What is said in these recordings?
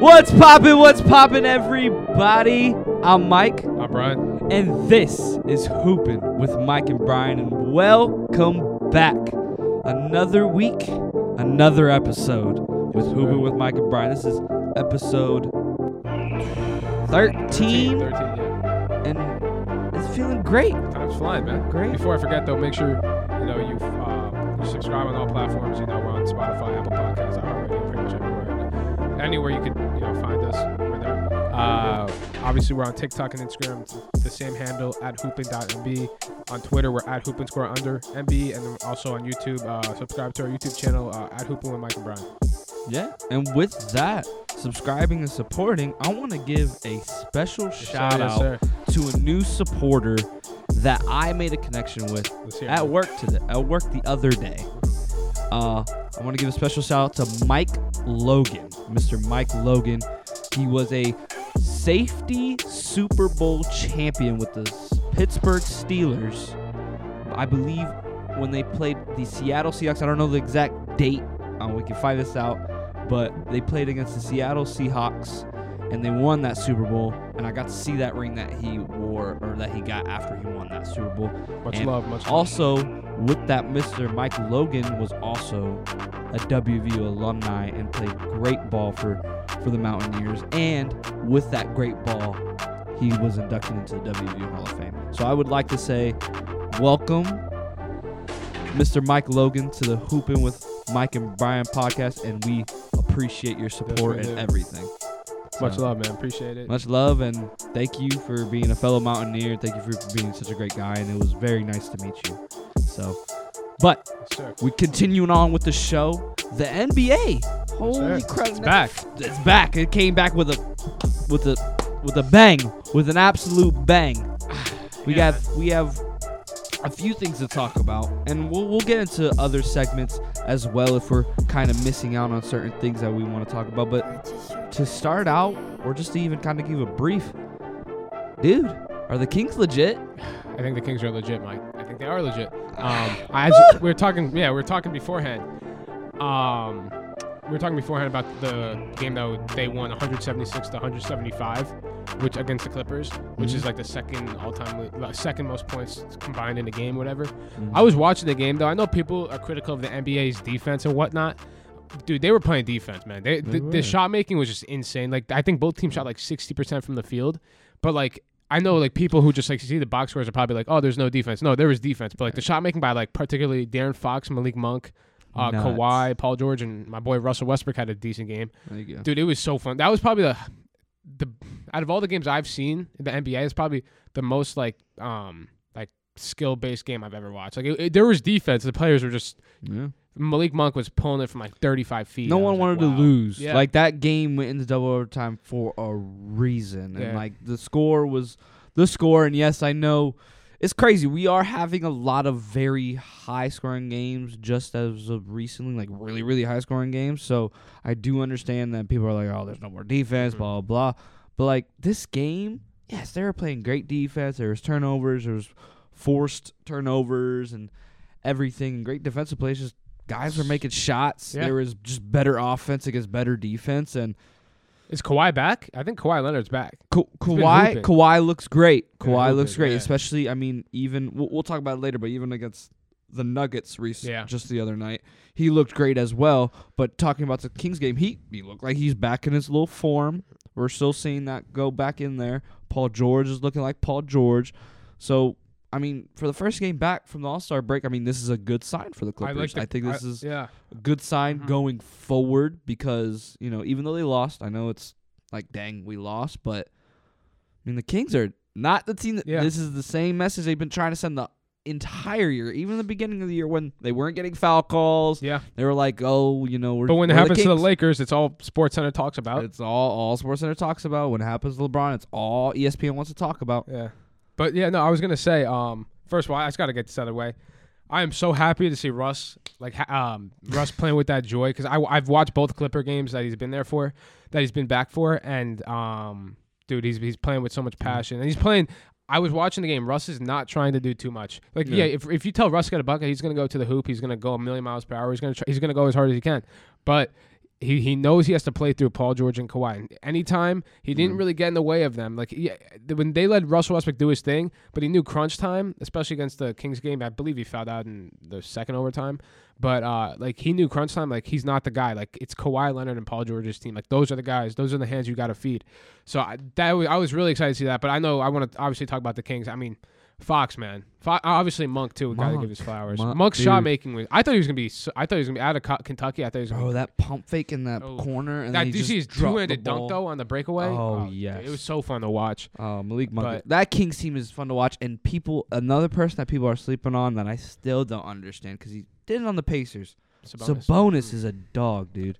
What's poppin'? What's poppin', everybody? I'm Mike, I'm Brian. and this is Hoopin' with Mike and Brian, and welcome back. Another week, another episode with Yes. Hoopin' with Mike and Brian. This is episode 13, 13, yeah. and it's feeling great. Time's flying, man. Great. Before I forget, though, make sure you know you uh, subscribe on all platforms. You know we're on Spotify, Apple Podcasts, i iHeartRadio, pretty much everywhere. Anywhere you could know find us, we're there. Uh, obviously, we're on TikTok and Instagram, the same handle at hoopin.mb. On Twitter, we're at hoopin score under mb, and also on YouTube. Uh, subscribe to our YouTube channel uh, at hoopin with Mike and Brian. Yeah. And with that, subscribing and supporting, I want to give a special shout Yes, out sir. to a new supporter that I made a connection with Let's hear it. at work today. At work the other day. Uh, I want to give a special shout out to Mike Logan, Mr. Mike Logan. He was a safety Super Bowl champion with the Pittsburgh Steelers. I believe when they played the Seattle Seahawks. I don't know the exact date. Uh, we can find this out. But they played against the Seattle Seahawks and they won that Super Bowl. And I got to see that ring that he wore or that he got after he won that Super Bowl. Much and love, much love. Also, with that, Mr. Mike Logan was also a WVU alumni and played great ball for, for the Mountaineers. And with that great ball, he was inducted into the WVU Hall of Fame. So I would like to say, welcome, Mr. Mike Logan, to the Hoopin' with Mike and Brian podcast, and we appreciate your support and do. everything. Much love, man. Appreciate it. Much love, and thank you for being a fellow Mountaineer. Thank you for being such a great guy, and it was very nice to meet you. So, but sir. we continuing on with the show. The NBA, holy sir. crap! It's back. It's back. It came back with a, with a, with a bang, with an absolute bang. We Yeah. got we have a few things to talk about, and we'll we'll get into other segments as well if we're kind of missing out on certain things that we want to talk about. But to start out, or just to even kind of give a brief, dude, are the Kings legit? I think the Kings are legit, Mike. I think they are legit. Um, as we were talking, yeah, we were talking beforehand. Um, we were talking beforehand about the game that they won 176 to 175, which against the Clippers, which Mhm. is like the second all-time, second most points combined in a game, whatever. I was watching the game though. I know people are critical of the NBA's defense and whatnot. Dude, they were playing defense, man. They, They the, the shot making was just insane. Like I think both teams shot like 60% from the field, but like I know like people who just like see the box scores are probably like, oh, there's no defense. No, there was defense, but like the shot making by like particularly De'Aaron Fox, Malik Monk, uh, Nuts. Kawhi, Paul George, and my boy Russell Westbrook had a decent game. There you go. Dude, it was so fun. That was probably the the out of all the games I've seen in the NBA, it's probably the most like um like skill based game I've ever watched. Like it, it- there was defense. The players were just Yeah. Malik Monk was pulling it from like 35 feet. No I one wanted like, wow. to lose. Yeah. Like that game went into double overtime for a reason, and Yeah. like the score was the score. And yes, I know it's crazy. We are having a lot of very high scoring games, just as of recently, like really, really high scoring games. So I do understand that people are like, "Oh, there's no more defense," Mhm. blah blah blah. But like this game, yes, they were playing great defense. There was turnovers. There was forced turnovers and everything. and Great defensive plays. Just guys were making shots. Yeah. There was just better offense against better defense. And Is Kawhi back? I think Kawhi Leonard's back. Ka- Kawhi. Kawhi looks great. Been Kawhi looks great, yeah. especially. I mean, even we'll, we'll talk about it later, but even against the Nuggets rec- Yeah. just the other night, he looked great as well. But talking about the Kings game, he he looked like he's back in his little form. We're still seeing that go back in there. Paul George is looking like Paul George. So I mean, for the first game back from the All Star break, I mean, this is a good sign for the Clippers. I, I like. The, think this is yeah. a good sign Mhm. going forward because you know even though they lost, I know it's like dang we lost, but I mean the Kings are not the team that Yeah. this is the same message they've been trying to send the entire year, even the beginning of the year when they weren't getting foul calls. Yeah. They were like, oh, you know, we're But when it we're happens to the Lakers, it's all Sports Center talks about. it's all all Sports Center talks about. When it happens to LeBron, it's all ESPN wants to talk about. Yeah. But yeah, no, I was gonna say, um, first of all, I just gotta get this out of the way. I am so happy to see Russ, like, um, Russ playing with that joy because I I've watched both Clipper games that he's been there for, that he's been back for, and um, dude, he's he's playing with so much passion, and he's playing. I was watching the game. Russ is not trying to do too much. Like, Yeah. yeah, if, if you tell Russ to get a bucket, he's gonna go to the hoop. He's gonna go a million miles per hour. He's gonna try, he's gonna go as hard as he can. But he he knows he has to play through Paul George and Kawhi. And anytime he didn't Mhm. really get in the way of them. Like yeah, when they let Russell Westbrook do his thing, but he knew crunch time, especially against the Kings game. I believe he fouled out in the second overtime. But uh, like he knew crunch time. Like he's not the guy. Like it's Kawhi Leonard and Paul George's team. Like those are the guys. Those are the hands you got to feed. So I, that was, I was really excited to see that. But I know I want to obviously talk about the Kings. I mean. Fox man, Fo- obviously Monk too. Got to give his flowers. Monk, Monk's shot making was. I thought he was gonna be. I thought he was gonna be out of Kentucky. I thought he was. Gonna Bro, be, that pump fake in that Oh. corner, and that, then he did you see his two-handed dunk though on the breakaway? Oh, oh dude, yes. it was so fun to watch. Oh, Malik Monk. But- that Kings team is fun to watch, and people. Another person that people are sleeping on that I still don't understand because he did it on the Pacers. Sabonis. Sabonis is a dog, dude.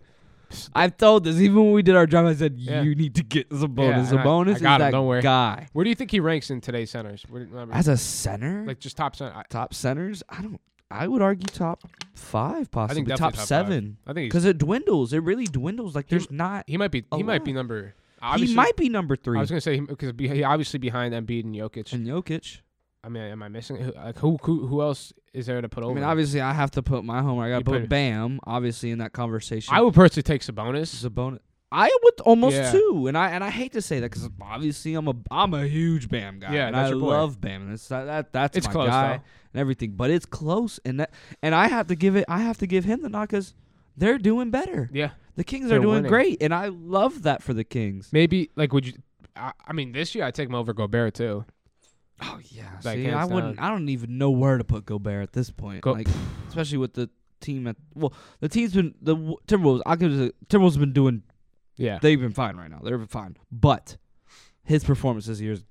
I've told this even when we did our job. I said Yeah. you need to get Sabonis. Yeah, and I- Sabonis I is got him, that don't worry. guy. Where do you think he ranks in today's centers? Where, remember, As a center, like just top center. I, top centers, I don't. I would argue top five, possibly definitely top, top five. seven, I think he's, because it dwindles. It really dwindles. Like He- there's not. he might be. a He might be lot. number. He Obviously, might be number three. I was gonna say because he obviously behind Embiid and Jokic. and Jokic. I mean, am I missing? Who, like who, who? Who else is there to put over? I mean, obviously, I have to put my homer. I got to put put- Bam, obviously, in that conversation. I would personally take Sabonis. Sabonis. I would almost Yeah. too, and I and I hate to say that because obviously I'm a I'm a huge Bam guy. Yeah, and that's I love Bam. It's that, that that's It's my close, guy though. and everything, but it's close, and that and I have to give it. I have to give him the nod because they're doing better. Yeah, The Kings They're are doing winning. great, and I love that for the Kings. maybe like would you? I, I mean, this year I take him over Gobert too. Oh yeah, Like, see, I wouldn't. I don't even know where to put Gobert at this point. Go- like, especially with the team at well, the team's been the Timberwolves. I'll give it. Timberwolves have been doing Yeah, they've been fine right now. They're fine. But his performance this year is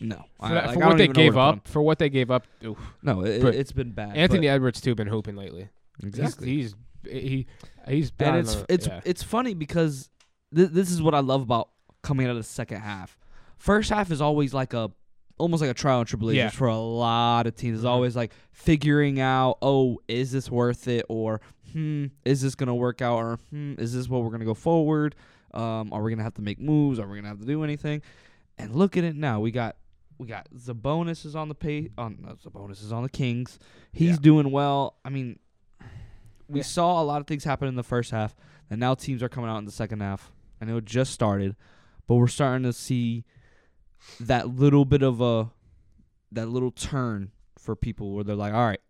no. for, I- that- like, for what they even know where gave up, for what they gave up, oof. No, it, it's been bad. Anthony Edwards too been hooping lately. exactly. He's he's he he's and been it's the- it's yeah. it's funny because th- this is what I love about coming out of the second half. First half is always like a almost like a trial and tribulation Yeah. for a lot of teams. It's Mhm. always like figuring out, oh, is this worth it, or hmm, is this gonna work out, or hmm, is this what we're gonna go forward? Um, are we gonna have to make moves? Are we gonna have to do anything? And look at it now. We got we got Sabonis is on the pay on no, Sabonis is on the Kings. He's Yeah. doing well. I mean, we Yeah. saw a lot of things happen in the first half, and now teams are coming out in the second half. I know it just started, but we're starting to see that little bit of a that little turn for people where they're like, all right,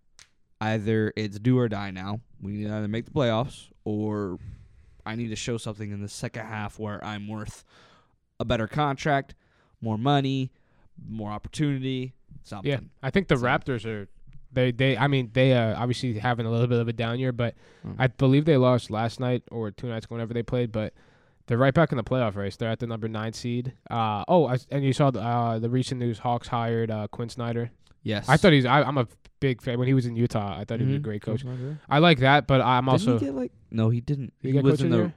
either it's do or die now. We need to either make the playoffs or I need to show something in the second half where I'm worth a better contract, more money, more opportunity, something. Yeah, I think the Raptors are they they I mean they uh, obviously having a little bit of a down year, but Mm. I believe they lost last night or two nights ago whenever they played, but they're right back in the playoff race. They're at the number nine seed. Uh oh, I, and you saw the, uh, the recent news: Hawks hired uh, Quin Snyder. Yes. I thought he's I, I'm a big fan when he was in Utah. I thought he was a great coach. I like that, but I'm also he get like no, he didn't. Did he was coach in the the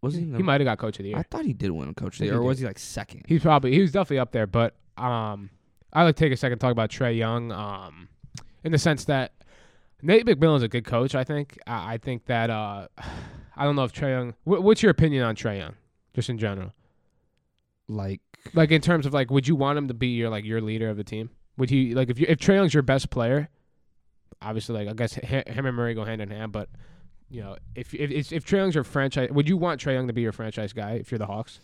was he? In the, he might have got coach of the year. I thought he did win coach of the year, he or was he like second? He's probably he was definitely up there, but um, I like to take a second to talk about Trae Young. Um, in the sense that Nate McMillan's a good coach. I think. I, I think that uh, I don't know if Trae Young. Wh- what's your opinion on Trae Young, just in general? like Like in terms of like, would you want him to be your like your leader of the team? Would he like if you if Trae Young's your best player? Obviously, like I guess hi- him and Murray go hand in hand, but. You know, if if if, if Trae Young's your franchise, would you want Trae Young to be your franchise guy if you're the Hawks?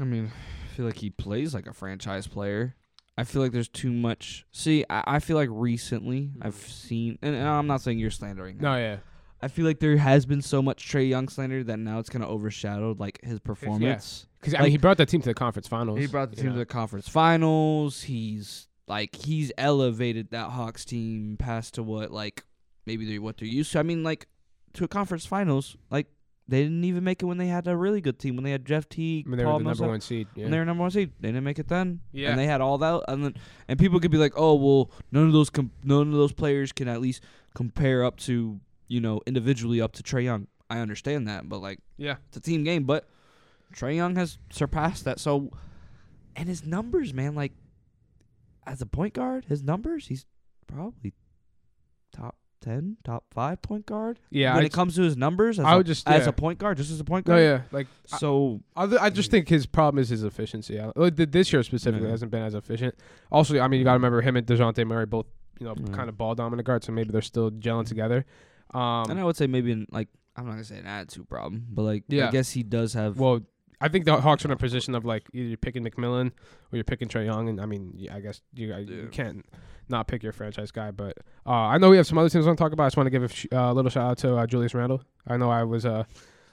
I mean, I feel like he plays like a franchise player. I feel like there's too much. See, I, I feel like recently I've seen, and, and I'm not saying you're slandering. him. No, yeah, I feel like there has been so much Trae Young slander that now it's kind of overshadowed like his performance. because I Like- mean he brought the team to the conference finals. He brought the team know. to the conference finals. He's like he's elevated that Hawks team past to what like maybe they what they're used to. I mean, like to a conference finals, like they didn't even make it when they had a really good team when they had Jeff Teague, I mean, they were Paul the number one seed. Yeah. when they were number one seed. They didn't make it then. Yeah. and they had all that, and then and people could be like, oh well, none of those com- none of those players can at least compare up to you know individually up to Trae Young. I understand that, but like yeah. it's a team game, but Trae Young has surpassed that. So, and his numbers, man, like as a point guard, his numbers, he's probably top ten, top five point guard. Yeah. when I it comes to his numbers, as, I a, would just- as a point guard, just as a point No, guard. yeah. Like So I, I just mm. think his problem is his efficiency. I- This year specifically Yeah. hasn't been as efficient. Also, I mean, you got to mm. remember him and Dejounte Murray both, you know, Yeah. kind of ball dominant guards, so maybe they're still gelling mm. together. Um, and I would say maybe in like I'm not gonna say an attitude problem, but like I guess he does have. Well, I think the Hawks are in a position of like either you're picking McMillan or you're picking Trae Young, and I mean, yeah, I guess you uh, you can't not pick your franchise guy. But uh, I know we have some other teams I want to talk about. I just want to give a sh- uh, little shout out to uh, Julius Randle. I know I was uh,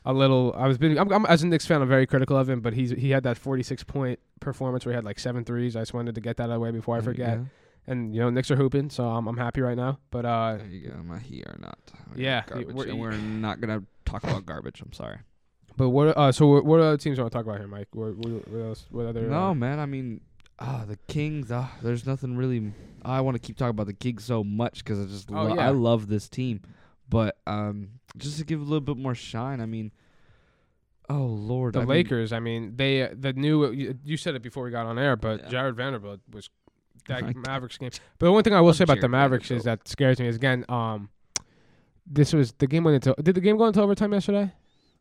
a little. I was been. I'm, I'm, as a Knicks fan, I'm very critical of him, but he's he had that 46 point performance where he had like seven threes. I just wanted to get that out of the way before I forget. go. And you know, Knicks are hooping, so I'm I'm happy right now. But uh, There you go. My he are not. Yeah, garbage, we're- and we're not gonna talk about garbage. I'm sorry. but what uh, so what, what other teams want to talk about here, Mike? What what, what else? What other? No, uh, man. I mean, ah, the Kings. Ah, there's nothing really. I want to keep talking about the Kings so much because I just Oh, lo- yeah. I love this team, but um, just to give a little bit more shine. I mean, oh lord, The I mean, Lakers, I mean, they the new you, you said it before we got on air, but Yeah. Jarred Vanderbilt was that Mavericks game. But the one thing I will say about the Mavericks is that scares me is again, um, this was the game went into did the game go into overtime yesterday?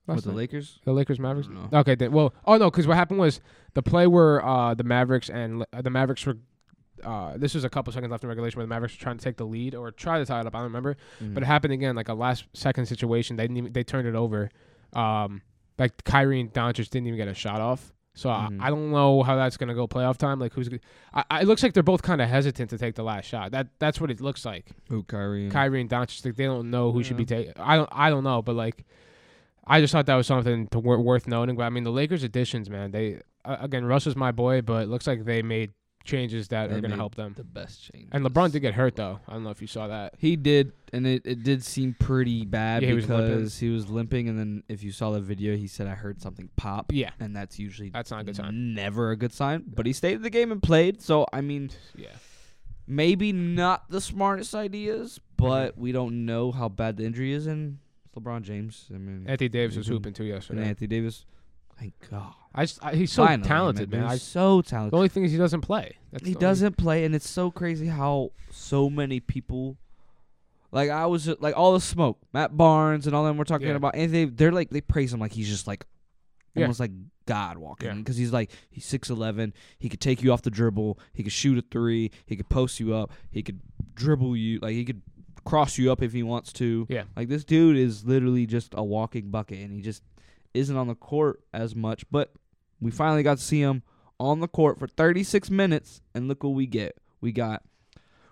with Last the? Lakers. The Lakers Mavericks. No. Okay, then well, oh no, because what happened was the play where uh the Mavericks and uh, the Mavericks were. Uh, this was a couple seconds left in regulation where the Mavericks were trying to take the lead or try to tie it up. I don't remember. Mm. But it happened again, like a last second situation. They didn't even, they turned it over. Um, like Kyrie and Doncic didn't even get a shot off. So Mhm. I, I don't know how that's gonna go playoff time. Like who's? g- I, I, it looks like they're both kind of hesitant to take the last shot. That that's what it looks like. Who Kyrie? And Kyrie and Doncic, like they don't know who should be Yeah. taking. I don't I don't know, but like, I just thought that was something to worth noting. But I mean, the Lakers additions, man. They uh, again, Russ is my boy, but it looks like they made changes that They are gonna help them. the best change. And LeBron did get hurt though. I don't know if you saw that. He did, and it, it did seem pretty bad Yeah, he was limping. because he was limping, and then if you saw the video, he said I heard something pop, Yeah, and that's usually that's not a good sign. never a good sign. But he stayed in the game and played, so I mean, Yeah. maybe not the smartest ideas, but mm-hmm. we don't know how bad the injury is, and it's LeBron James. I mean, Anthony Davis was hooping too and yesterday. Anthony Davis, thank God, I just I, he's so Finally, talented, man. I, He's so talented. the only thing is he doesn't play. That's he doesn't play, and it's so crazy how so many people, like I was just, like all the smoke, Matt Barnes and all them. We're talking Yeah. about, and they they're like they praise him like he's just like Yeah. almost like God walking Yeah. because he's like he's six eleven. He could take you off the dribble. He could shoot a three. He could post you up. He could dribble you. Like he could cross you up if he wants to. Yeah. Like this dude is literally just a walking bucket, and he just isn't on the court as much. But we finally got to see him on the court for 36 minutes, and look what we get. We got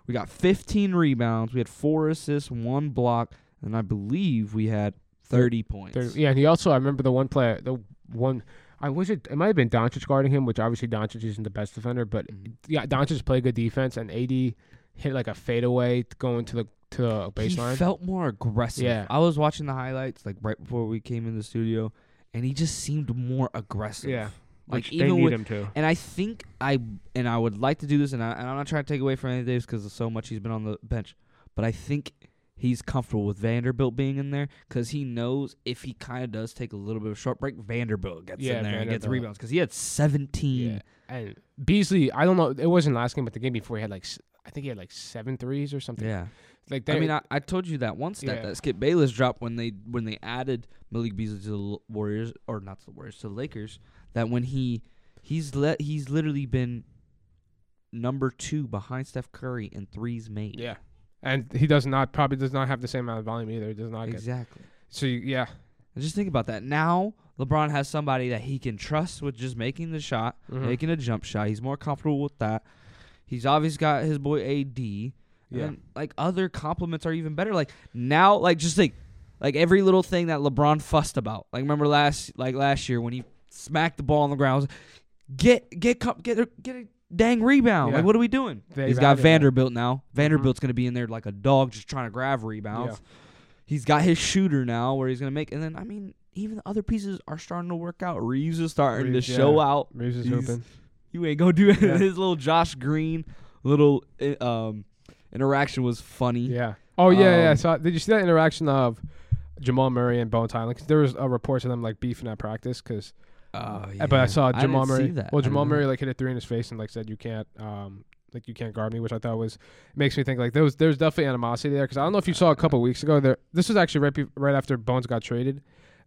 we got 15 rebounds. We had four assists, one block, and I believe we had 30 points. There- yeah, and he also I remember the one play, the one I wish it it might have been Doncic guarding him, which obviously Doncic isn't the best defender, but Mhm. yeah, Doncic played good defense, and AD hit like a fadeaway going to the to the baseline. He felt more aggressive. Yeah. I was watching the highlights like right before we came in the studio, and he just seemed more aggressive. yeah, like which they even need with him to. And I think I and I would like to do this, and, I, and I'm not trying to take away from Anthony Davis because of so much he's been on the bench, but I think he's comfortable with Vanderbilt being in there because he knows if he kind of does take a little bit of a short break, Vanderbilt gets Yeah, in there and gets rebounds because he had 17. Yeah, and Beasley, I don't know, it wasn't last game, but the game before he had like s- I think he had like seven threes or something. Yeah. Like I mean, I, I told you that one stat Yeah. that Skip Bayless dropped when they when they added Malik Beasley to the Warriors or not to the Warriors to the Lakers. That when he he's let he's literally been number two behind Steph Curry in threes made. yeah, and he does not probably does not have the same amount of volume either. He does not get exactly. so you, yeah, And just think about that. Now LeBron has somebody that he can trust with just making the shot, Mhm. making a jump shot. He's more comfortable with that. He's obviously got his boy AD. Yeah. And like other compliments are even better. Like now, like just like like every little thing that LeBron fussed about. Like remember last like last year when he smacked the ball on the ground. Get get get a, get a dang rebound. Yeah. Like what are we doing? They He's got. Vanderbilt now. Vanderbilt's gonna be in there like a dog just trying to grab rebounds. He's got his shooter now where he's gonna make. And then I mean even the other pieces are starting to work out. Reaves is starting Reaves, to show yeah. out. Reaves is He's- hooping. You ain't gonna do it. Yeah. His little Josh Green little uh, um interaction was funny. Yeah. Oh yeah, yeah. Um, So did you see that interaction of Jamal Murray and Bones Hyland? 'Cause there was a report of them like beefing at practice because. Oh, But I saw I Jamal didn't Murray. Well, Jamal Murray like hit a three in his face and like said you can't um like you can't guard me, which I thought was makes me think like there was there's definitely animosity there because I don't know if you saw a couple weeks ago there. This was actually right be, right after Bones got traded.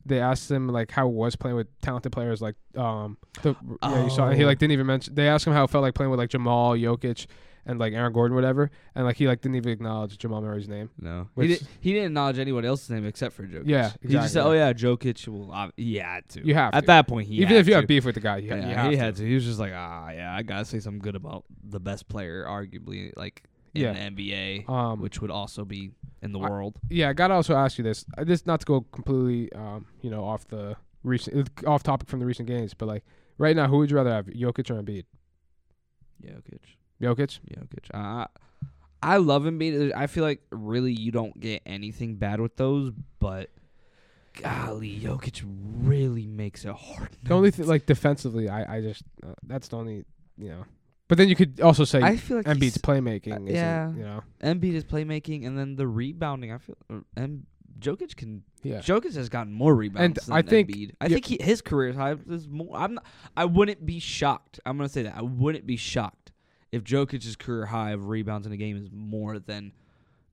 They asked him like how it was playing with talented players like um the yeah you saw he Oh. like didn't even mention they asked him how it felt like playing with like Jamal Jokic and like Aaron Gordon, whatever, and like he like didn't even acknowledge Jamal Murray's name. No, Which- he, did, he didn't acknowledge anyone else's name except for Jokic. Yeah, exactly. he just said, "Oh yeah, Jokic." Well, he had to. You have At to. that point, he Even if you to. have beef with the guy, you, yeah, you have he had to. He was just like, "Ah, yeah, I gotta say something good about the best player, arguably, like in Yeah. the NBA, Um, which would also be in the I- world." yeah, I gotta also ask you this. Uh, This not to go completely, um, you know, off the recent, uh, off topic from the recent games, but like right now, who would you rather have, Jokic or Embiid? Jokic. Jokic. Jokic. Uh, I love Embiid. I feel like really you don't get anything bad with those, but golly, Jokic really makes it hard. The only thing, like defensively, I, I just uh, that's the only, you know. But then you could also say I feel like Embiid's he's- playmaking. uh, yeah. you know. Embiid is playmaking, and then the rebounding. I feel uh, and Jokic can. Yeah. Jokic has gotten more rebounds. and I think- Embiid. I yeah. think he, his career high is more. I'm not. I wouldn't be shocked. I'm gonna say that I wouldn't be shocked if Jokic's career high of rebounds in a game is more than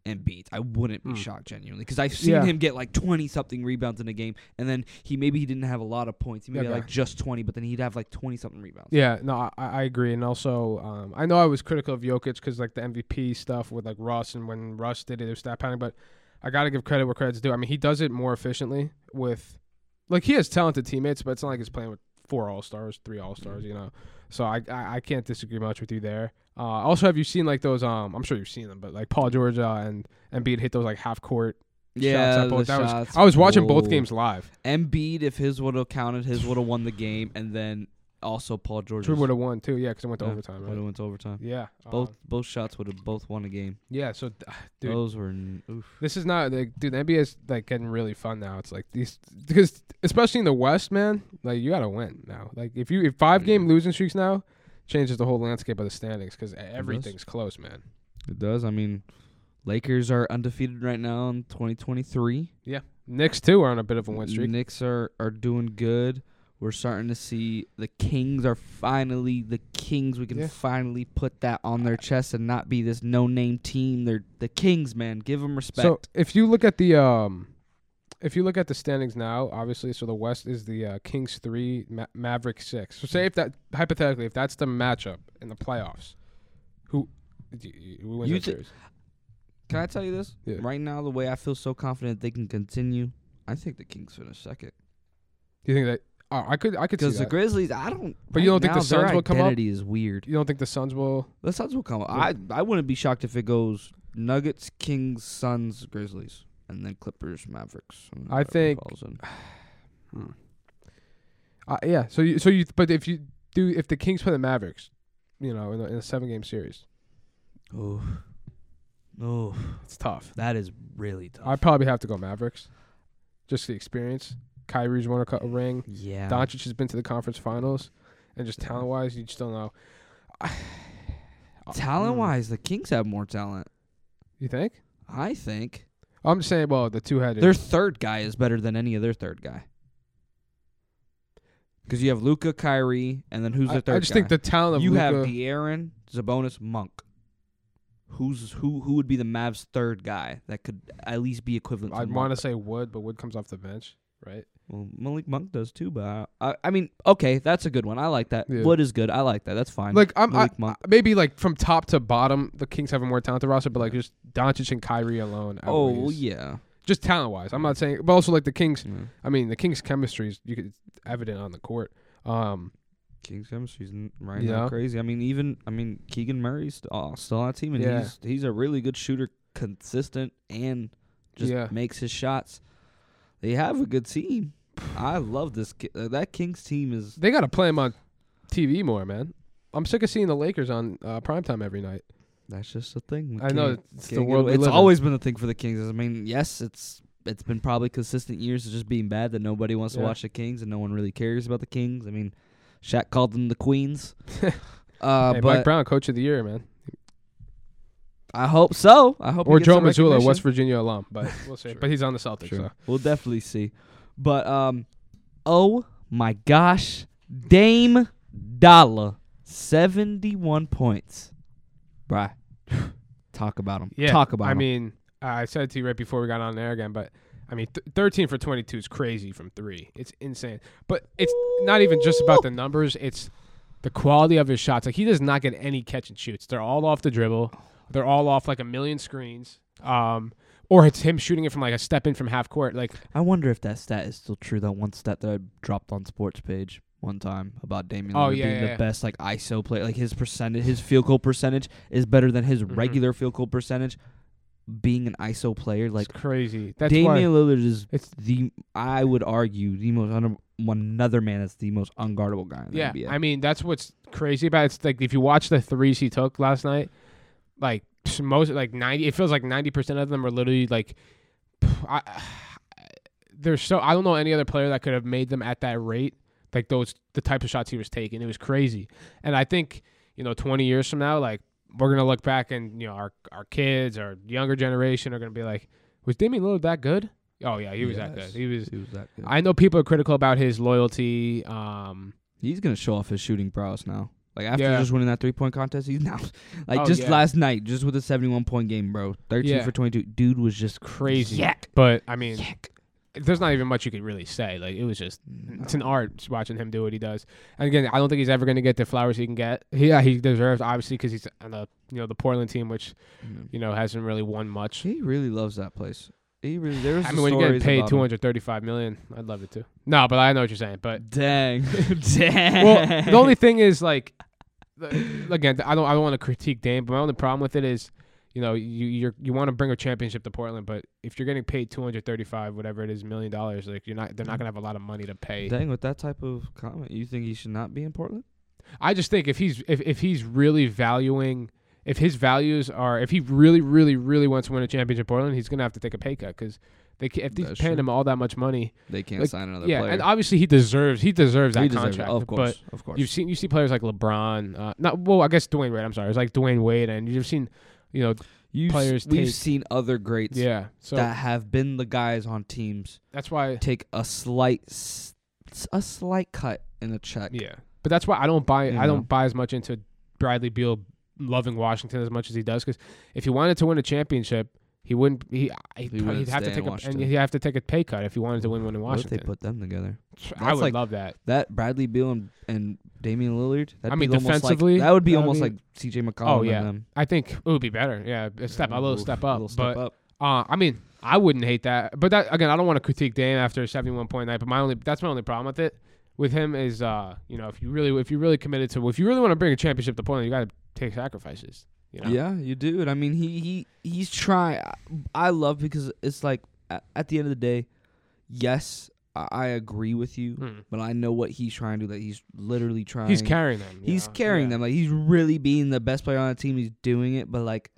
Embiid. I wouldn't be Mm. shocked genuinely because I've seen Yeah. him get like 20 something rebounds in a game, and then he maybe he didn't have a lot of points. He maybe yeah. like just 20, but then he'd have like 20 something rebounds. Yeah, no, I, I agree, and also um, I know I was critical of Jokic because like the MVP stuff with like Russ and when Russ did it, it was stat padding, but I got to give credit where credit's due. I mean, he does it more efficiently with, like, he has talented teammates, but it's not like he's playing with four All Stars, three All Stars, you know. So I, I I can't disagree much with you there. Uh, also, have you seen like those? Um, I'm sure you've seen them, but like Paul George uh, and Embiid hit those like half court Yeah, shots. at the both. That was shots. I was watching both Whoa. games live. Embiid, if his would have counted, his would have won the game, and then also Paul George Drew would have won too, yeah, because it went to Yeah, overtime, would have went to overtime. Yeah, Both um, both shots would have both won a game. yeah. So, dude, Those were oof. This is not like, dude. The NBA is like getting really fun now. It's like these because especially in the West, man. Like you gotta win now. Like if you if five game losing streaks now changes the whole landscape of the standings because everything's close, man. It does. I mean, Lakers are undefeated right now in 2023. Yeah. Knicks too are on a bit of a win streak. Knicks are are doing good. We're starting to see the Kings are finally the Kings. We can Yeah. finally put that on their chest and not be this no name team. They're the Kings, man. Give them respect. So if you look at the um, if you look at the standings now, obviously, so the West is the uh, Kings three, Ma- Maverick six. So say if that hypothetically, if that's the matchup in the playoffs, who who wins You that thi- series? Can I tell you this? Yeah. Right now, the way I feel so confident they can continue, I think the Kings finish second. Do you think that? Oh, I could I could see Because the that. Grizzlies, I don't. But you don't think the now, their Suns will come up? Identity is weird. you don't think the Suns will? The Suns will come up. I I wouldn't be shocked if it goes Nuggets, Kings, Suns, Grizzlies, and then Clippers, Mavericks. and I whatever think- falls in. Hmm. Uh, yeah. So you so you but if you do if the Kings play the Mavericks, you know, in a, in a seven game series, Oh, oh, it's tough. that is really tough. I'd probably have to go Mavericks, just the experience. Kyrie's won a, ring. yeah. Doncic has been to the conference finals, and just talent wise, you just don't know. Talent wise, the Kings have more talent. you think? I think I'm just saying. Well, the two headed. their third guy is better than any of their third guy. Because you have Luka, Kyrie, and then who's the third I just guy? think the talent of you have Luka- De'Aaron, Sabonis, Monk. Who's who? Who would be the Mavs' third guy that could at least be equivalent? I'd want to say Wood, but Wood comes off the bench, right? Well, Malik Monk does too, but I, I, I mean, okay, that's a good one. I like that. Yeah. Wood is good. I like that. That's fine. Like I'm I, Malik Monk. maybe like from top to bottom, the Kings have a more talented roster, but like just Doncic and Kyrie alone. oh outweighs- yeah. just talent wise. I'm not saying, but also like the Kings. Yeah. I mean, the Kings' chemistry is you could it's evident on the court. Um, Kings chemistry's n- right Yeah. now crazy. I mean, even I mean Keegan Murray's st- uh, still on that team, and Yeah. he's he's a really good shooter, consistent, and just Yeah. makes his shots. They have a good team. I love this. Ki- uh, that Kings team is. they got to play him on TV more, man. I'm sick of seeing the Lakers on uh, primetime every night. That's just a thing. We I know can't- it's the can't get world away- we It's live in. always been the thing for the Kings. I mean, yes, it's it's been probably consistent years of just being bad that nobody wants to Yeah. watch the Kings and no one really cares about the Kings. I mean, Shaq called them the Queens. uh, hey, but Mike Brown, Coach of the Year, man, I hope so. I hope. or Joe recognition. West Virginia alum, but we'll see. But he's on the Celtics. So. We'll definitely see. But um, oh my gosh, Dame Dolla, seventy-one points, bruh. Talk about him. Yeah, Talk about him. I him. mean, I said it to you right before we got on there again, but I mean, th- 13 for 22 is crazy from three. It's insane. But it's not even just about the numbers. It's the quality of his shots. Like he does not get any catch and shoots. They're all off the dribble. They're all off like a million screens. Um, or it's him shooting it from like a step in from half court. Like I wonder if that stat is still true. That one stat that I dropped on sports page one time about Damian Oh, Lillard yeah, being yeah, the yeah. best like ISO player. Like his percentage, his field goal percentage is better than his Mhm. regular field goal percentage. Being an ISO player, like it's crazy. That's Damian Lillard is it's the I would argue the most un- one another man that's the most unguardable guy in the yeah. I mean, that's what's crazy about it. It's like if you watch the threes he took last night, like most like ninety. It feels like ninety percent of them are literally like. I, there's so I don't know any other player that could have made them at that rate. Like those the type of shots he was taking, it was crazy. And I think you know, 20 years from now, like we're gonna look back and you know our our kids, our younger generation are gonna be like, was Damian Lillard that good? Oh yeah, he was that good. He was. he was that good. I know people are critical about his loyalty. Um, he's gonna show off his shooting prowess now. Like after Yeah. just winning that three point contest, he's now like Oh, just yeah. last night, just with a seventy one point game, bro. Thirteen Yeah. for twenty two. Dude was just crazy. Yak. But I mean, Yak. there's not even much you could really say. Like it was just No. it's an art watching him do what he does. And again, I don't think he's ever going to get the flowers he can get. He, yeah, he deserves obviously because he's on the you know the Portland team, which Mm. you know hasn't really won much. He really loves that place. He really. There's I mean, when you're getting paid about two him. hundred thirty-five million, I'd love it too. No, but I know what you're saying. But Dang, dang. well, the only thing is like, again, I don't I don't want to critique Dame, but my only problem with it is, you know, you you're, you want to bring a championship to Portland, but if you're getting paid two hundred thirty-five, whatever it is, million dollars, like you're not, they're not mm. gonna have a lot of money to pay. dang, with that type of comment, you think he should not be in Portland? I just think if he's if, if he's really valuing if his values are if he really really really wants to win a championship in Portland, he's gonna have to take a pay cut because they ca- if they're paying true. him all that much money, They can't Like, sign another yeah, player. and obviously he deserves he deserves that he deserves it. contract. of course, of course. you've seen you see players like LeBron, uh, not well, I guess Dwyane Wade. I'm sorry, it's like Dwyane Wade, and you've seen, you know, You've players we've take- seen other greats yeah. So that have been the guys on teams that's why, take a slight a slight cut in the check. yeah. But that's why I don't buy You I know. don't buy as much into Bradley Beal loving Washington as much as he does because if he wanted to win a championship. He wouldn't. He, he'd, wouldn't he'd have to take a, and he'd have to take a pay cut if he wanted to win one in What if Washington. they put them together? I That's would like- love that. That Bradley Beal and, and Damian Lillard. That'd I mean, be almost like- defensively, that would be almost be- like C.J. McCollum. Oh, and yeah. them. I think it would be better. Yeah, a step, a little step a up. little step but up. Uh, I mean, I wouldn't hate that. But that again, I don't want to critique Dame after a seventy-one point night. But my only that's my only problem with it. With him is, uh, you know, if you really if you really committed to if you really want to bring a championship to Portland, you got to take sacrifices. You know? Yeah, you do. And I mean, he he he's trying. I love because it's like at, the end of the day, yes, I, agree with you, Hmm. but I know what he's trying to do. That he's literally trying. He's carrying them. He's know? carrying Yeah. them. Like he's really being the best player on the team. He's doing it, but like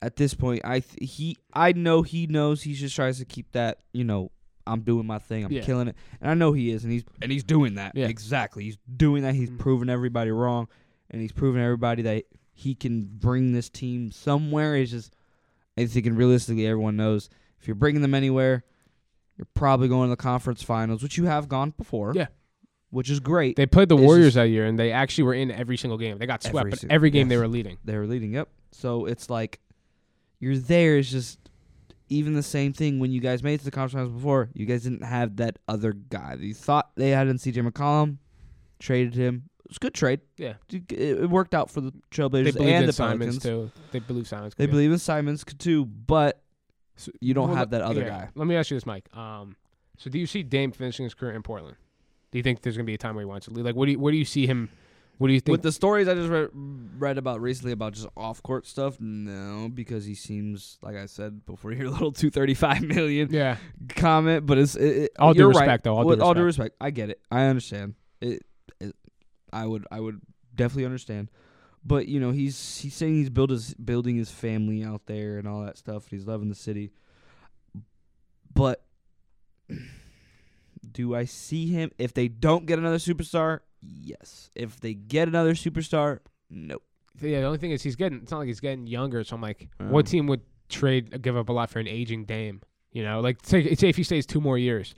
at this point, I th- he I know he knows. He just tries to keep that. You know, I'm doing my thing. I'm Yeah. killing it, and I know he is, and he's and he's doing that. Yeah. Exactly. He's doing that. He's Mhm. proving everybody wrong, and he's proven everybody that he can bring this team somewhere. It's just I think and realistically, everyone knows if you're bringing them anywhere, you're probably going to the conference finals, which you have gone before. Yeah. Which is great. They played the It's Warriors just- that year, and they actually were in every single game. They got swept, Every but every game they were leading. they were leading yep. So it's like you're there. It's just even the same thing when you guys made it to the conference finals before. You guys didn't have that other guy. You thought they had in CJ McCollum, traded him. Was a good trade. Yeah. It, worked out for the Trailblazers and the Simons Pelicans. too. They believe Simons. They believe in Simons too, but you don't well, have that other yeah. guy. Let me ask you this, Mike. Um, so do you see Dame finishing his career in Portland? Do you think there's gonna be a time where he wants to leave? Like, what do you what do you see him? What do you think? With the stories I just read, read about recently about just off court stuff, no, because he seems like I said before your little two thirty five million yeah, comment, but it's it, it, All due respect, right. though, all due With all due respect, I get it. I understand. It, I would I would definitely understand. But you know, he's he's saying he's build his building his family out there and all that stuff. And He's loving the city. But do I see him if they don't get another superstar? Yes. If they get another superstar, nope. yeah. The only thing is he's getting. It's not like he's getting younger. So I'm like, what Um, team would trade give up a lot for an aging Dame? You know, like say, say if he stays two more years.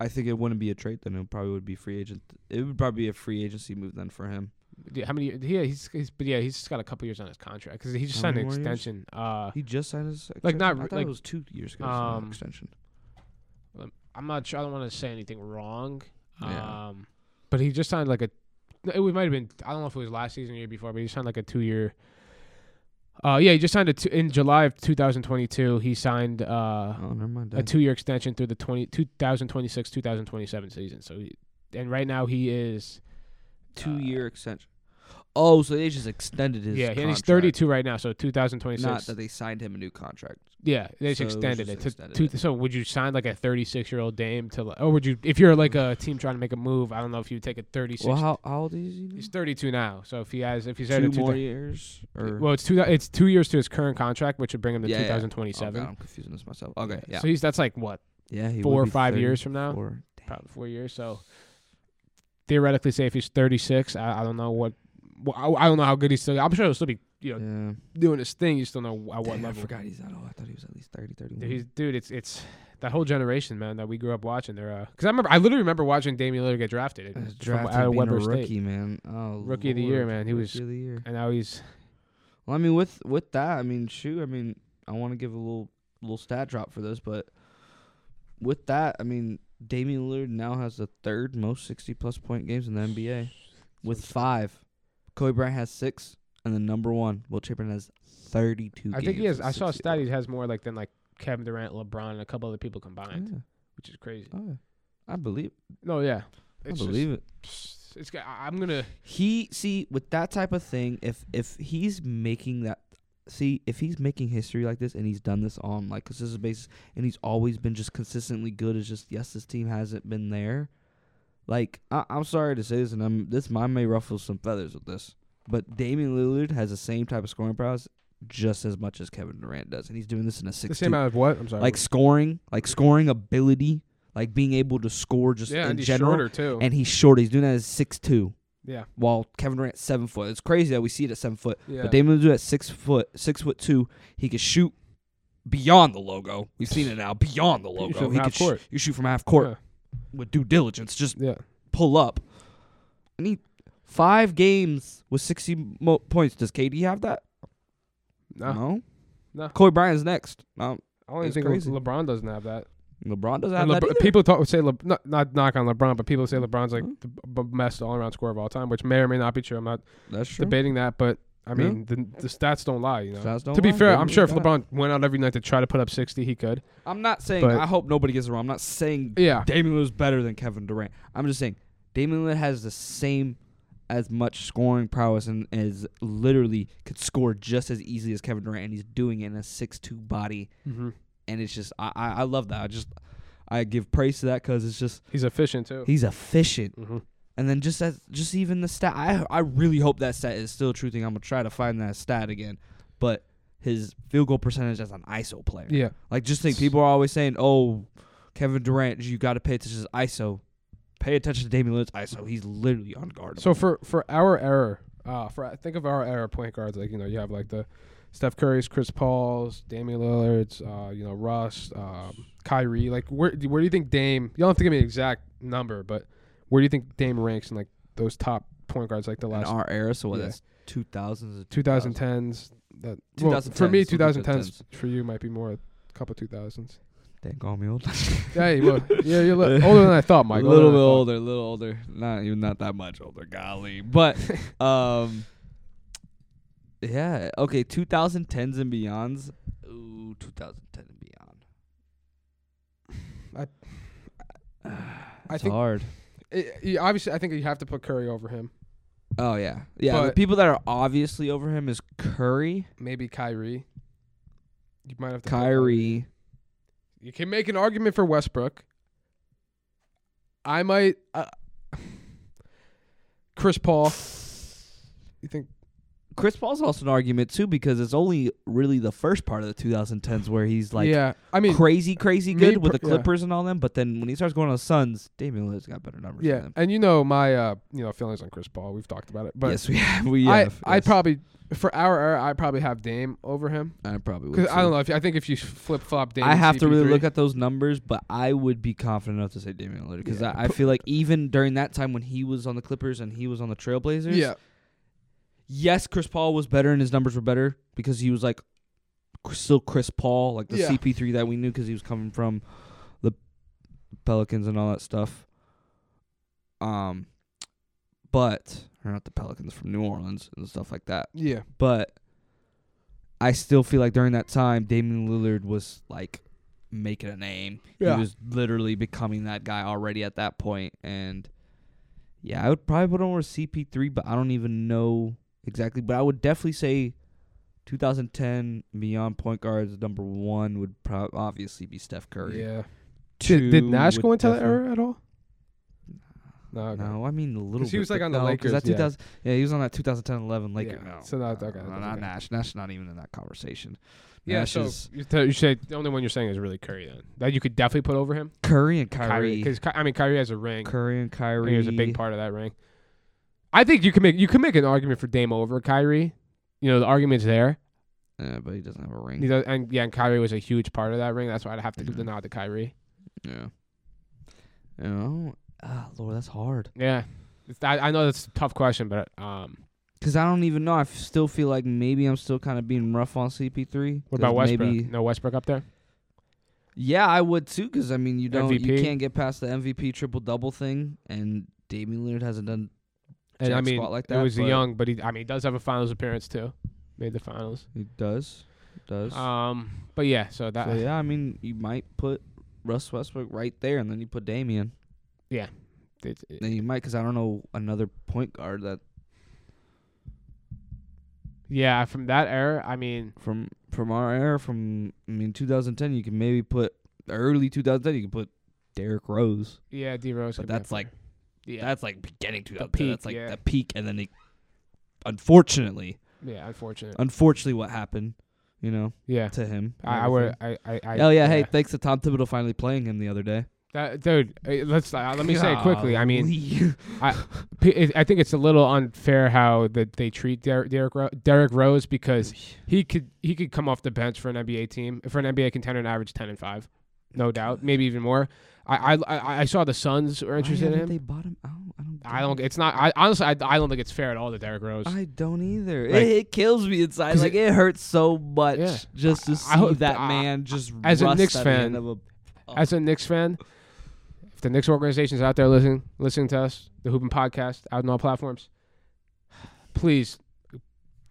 I think it wouldn't be a trade then. It probably would be free agent. It would probably be a free agency move then for him. Yeah, How many? Yeah, he's, he's but yeah, he's just got a couple years on his contract because he just How signed an more years? extension. Uh, He just signed his Like, not I thought like, it was two years ago. um, extension. I'm not sure. I don't want to say anything wrong. Yeah. Um, but he just signed like a it might have been. I don't know if it was last season or year before, but he signed like a two year. Uh, yeah, he just signed a two, in July of 2022. He signed uh, Oh, mind. a two year extension through the 20, 2026 2027 season. So, he, and right now he is two uh, year extension. Oh, so they just extended his. yeah, and he's 32 right now. So 2026. Not that they signed him a new contract. yeah, they just so it extended just it to extended two. it. So would you sign like a 36 year old Dame to, like- or would you, if you're like a team trying to make a move? I don't know if you would take a 36. Well, how, how old is he? now? he's 32 now. So if he has, if he's two a more two, years. Or well, it's two. It's two years to his current contract, which would bring him to Yeah, yeah. 2027. Oh, God, I'm confusing this myself. Okay, yeah, So he's that's like what yeah. He four would or five 30 years from now. Four. Probably four years. So theoretically, say if he's 36, I, I don't know what. Well, I, I don't know how good he's still. I'm sure he'll still be, you know, Yeah. doing his thing. You still know at what Damn, I forgot he's that old. I thought he was at least 30, 31. Dude, he's, dude, it's it's that whole generation, man, that we grew up watching. They're because I remember, I literally remember watching Damian Lillard get drafted Uh, from- drafted out of Weber a State, rookie, man. Oh, Rookie of the year, man. He was- Rookie of the year. and now he's Well, I mean, with with that, I mean, shoot, I mean, I want to give a little little stat drop for this, but with that, I mean, Damian Lillard now has the third most sixty plus point games in the NBA with five. Kobe Bryant has six, and the number one, Wilt Chamberlain has thirty two. I think he has. I saw a stat he has more like than like Kevin Durant, LeBron, and a couple other people combined, Yeah. which is crazy. Oh, yeah. I believe. No, yeah, I it's believe it. just, It's. I'm gonna. He see with that type of thing, if if he's making that, see if he's making history like this and he's done this on like consistent basis and he's always been just consistently good. It's just yes, this team hasn't been there. Like I, I'm sorry to say this, and I'm this I may ruffle some feathers with this, but Damian Lillard has the same type of scoring prowess just as much as Kevin Durant does, and he's doing this in a six. The same amount of what? I'm sorry. like scoring, like scoring ability, like being able to score just yeah, in and he's general. shorter too. And he's short. He's doing that as six two yeah, while Kevin Durant's seven foot. It's crazy that we see it at seven foot. yeah. But Damian Lillard at six foot, six foot two, he can shoot beyond the logo. We've seen it now, beyond the You logo. shoot from He half could sh- you shoot from half court Yeah. With due diligence. Just yeah. pull up. I need five games with sixty mo- points. Does KD have that? No, No. No. Kobe Bryant's next. No. I don't even think crazy. LeBron doesn't have that. LeBron doesn't have And that. Either. people talk say Le- not not knock on LeBron, but people say mm-hmm. LeBron's like Huh? the best all around scorer of all time, which may or may not be true. I'm not That's true. debating that, but I Yeah. mean the the stats don't lie. You know. Stats don't to be lie. fair, I'm sure if. LeBron went out every night to try to put up 60, he could. I'm not saying. But- I hope nobody gets it wrong. I'm not saying Yeah. Damian Lillard's better than Kevin Durant. I'm just saying Damian Lillard has the same as much scoring prowess and is literally could score just as easily as Kevin Durant, and he's doing it in a six-two body, Mm-hmm. and it's just I I, I love that. I just I give praise to that because it's just He's efficient too. he's efficient, mm-hmm. And then just as just even the stat. I I really hope that stat is still a true thing. I'm gonna try to find that stat again, but his field goal percentage as an ISO player. Yeah. Like, just think, people are always saying, "Oh, Kevin Durant, you got to pay attention to ISO." Pay attention to Damian Lillard's ISO. He's literally unguardable. So for for our error, uh, for think of our error point guards like you know you have like the Steph Curry's, Chris Paul's, Damian Lillard's, uh, you know Russ, um, Kyrie. Like where where do you think Dame? You don't have to give me an exact number, but where do you think Dame ranks in like those top point guards like the in last our era, so what? yeah. That's two thousands. 2010s? That well, for me, 2010s for you might be more a couple 2000s. Dang, call me old. Yeah, well, yeah, you're li- older than I thought, Mike. a little bit older, a little older. Not even not that much older. Golly, but um, yeah. Okay, 2010s and beyonds. Ooh, 2010 and beyond. I It's think hard. It, obviously I think you have to put Curry over him. Oh yeah, yeah. the people that are obviously over him is Curry, Maybe Kyrie. You might have to Kyrie. You can make an argument for Westbrook. I might. Uh, Chris Paul. You think? Chris Paul's also an argument too because it's only really the first part of the 2010s where he's like yeah, I mean, crazy, crazy good with per- the yeah. Clippers and all them. But then when he starts going on the Suns, Damian Lillard's got better numbers. yeah, and you know my uh, you know feelings on Chris Paul. We've talked about it, but yes, we have. We I have. I yes. probably for our era I probably have Dame over him I probably would. I don't know if I think if you flip flop Dame, I have to really look at those numbers, but I would be confident enough to say Damian Lillard because Yeah. I, I feel like even during that time when he was on the Clippers and he was on the Trailblazers, Yeah, yes, Chris Paul was better and his numbers were better because he was like still Chris Paul, like the Yeah. CP3 that we knew because he was coming from the Pelicans and all that stuff. Um, but or not the Pelicans from New Orleans and stuff like that. Yeah. But I still feel like during that time, Damian Lillard was like making a name. Yeah. He was literally becoming that guy already at that point. point, and yeah, I would probably put him over CP3, but I don't even know exactly. But I would definitely say 2010 beyond point guards number one would probably obviously be Steph Curry. Yeah. Two Did, did Nash go into that definitely- era at all? No. okay. No, I mean a little. 'Cause he bit, was, like, on the no, 'cause Lakers, That yeah. 2000, yeah. he was on that 2010-11 Lakers. Yeah, No, so not- no, okay, no, that's not okay. Nash. Nash not even in that conversation. Yeah. Nash So is you, th- you say the only one you're saying is really Curry then. That you could definitely put over him. Curry and Kyrie. Because I mean Kyrie has a ring. Curry and Kyrie. He was a big part of that ring. I think you can make you can make an argument for Dame over Kyrie. You know the argument's there. Yeah, but he doesn't have a ring. He does, and yeah, and Kyrie was a huge part of that ring. That's why I'd have to give the nod to Kyrie. Yeah. You know, ah, Lord, that's hard. Yeah, it's, I, I know that's a tough question, but um, Cause I don't even know. I f- still feel like maybe I'm still kind of being rough on CP3. what about Westbrook? Maybe, no Westbrook up there. yeah, I would too. Cause I mean, you don't, you can't get past the MVP triple double thing, and Damian Lillard hasn't done. And I mean, squat like it that, was a but- young, but he I mean he does have a finals appearance too. Made the finals. He does, does. Um, but yeah, so that so yeah, I mean, you might put Russ Westbrook right there, and then you put Damian. it- it- Then you might, cause I don't know another point guard that yeah, from that era, I mean, from from our era, from I mean 2010, you can maybe put early 2010, you can put Derrick Rose. yeah, D Rose. But that's like yeah, that's like beginning to The peak, That's like yeah. the peak, and then it, unfortunately, yeah, unfortunate. unfortunately, what happened, you know, yeah, to him. I, I would. I, I, I. Hell yeah! Hey, thanks to Tom Thibodeau finally playing him the other day. That, dude, uh, let's uh, let me say it quickly. I mean, it- I think it's a little unfair how that they treat Derek Ro- Derrick Rose because he could he could come off the bench for an NBA team for an NBA contender and average ten and five, no doubt, maybe even more. I I I, saw the Suns were interested in him. They bought him. I don't. I don't. I don't. It's not. I honestly, I, I don't think it's fair at all to Derrick Rose. I don't either. Like- it, it kills me inside. Like it, hurts so much Yeah. just to I- see I that man just as a Knicks fan, a- As a Knicks fan, if the Knicks organization's out there listening listening to us, the Hoopin Podcast, out on all platforms, please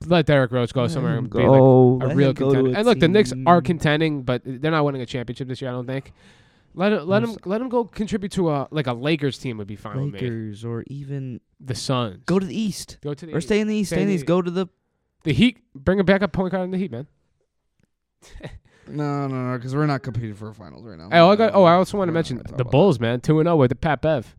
let Derrick Rose go somewhere him and be like a oh, Let real him go to contender. a And look, the Knicks are team. contending, but they're not winning a championship this year. I don't think. Let it, let him let him go contribute to a like a Lakers team would be fine with me. Lakers or even The Suns go to the East go to the or stay in the East. Stay Stay in in the the- East. Go to the the Heat. Bring a backup point guard in the Heat, man. no, no, no, because we're not competing for a finals right now. Hey, oh, I got, oh, I also want to mention the about Bulls, man. Two and zero with the Pat Bev.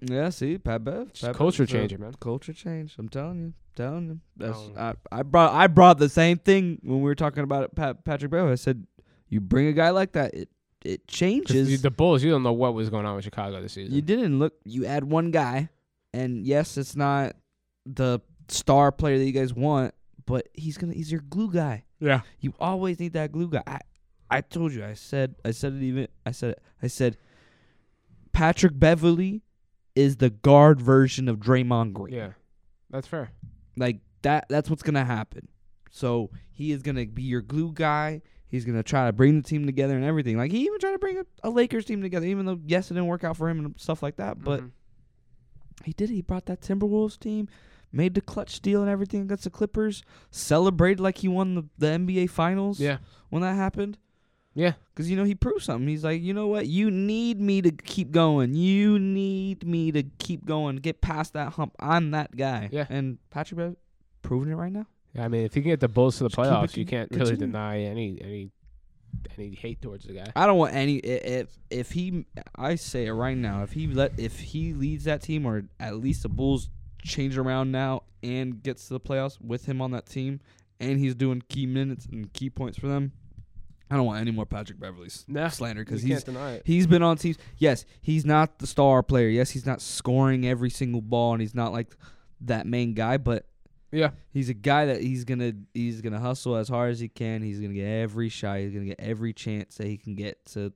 Yeah, see, Pat Bev, Pat culture Bev's a changer, man. Culture change. I'm telling you, telling you. That's Um, I, I brought I brought the same thing when we were talking about it, Pat, Patrick Bev. I said, you bring a guy like that, it it 'Cause changes. the Bulls, you don't know what was going on with Chicago this season. You didn't look. You add one guy, and yes, it's not the star player that you guys want, but he's gonna. He's your glue guy. yeah. You always need that glue guy. I, I told you. I said. I said it. Even. I said. it. I said. Patrick Beverley is the guard version of Draymond Green. Yeah. That's fair. Like that. That's what's gonna happen. So he is gonna be your glue guy. He's gonna try to bring the team together and everything. Like he even tried to bring a, a Lakers team together, even though yes, it didn't work out for him and stuff like that. But Mhm. he did. He brought that Timberwolves team, made the clutch steal and everything against the Clippers. Celebrated like he won the, the NBA Finals. yeah. when that happened. Yeah. Because, you know, he proved something. He's like, you know what? You need me to keep going. You need me to keep going, get past that hump. I'm that guy. Yeah. And Patrick Bev proving it right now. Yeah, I mean, if you can get the Bulls to the Just keep it playoffs, you can't really continue. deny any any any hate towards the guy. I don't want any. i- If if he, I say it right now. If he let, if he leads that team, or at least the Bulls change around now and gets to the playoffs with him on that team, and he's doing key minutes and key points for them, I don't want any more Patrick Beverley's Nah, slander because he's. He's been on teams. Yes, he's not the star player. Yes, he's not scoring every single ball, and he's not like that main guy. But Yeah. he's a guy that he's gonna he's gonna hustle as hard as he can. He's gonna get every shot. He's gonna get every chance that he can get to.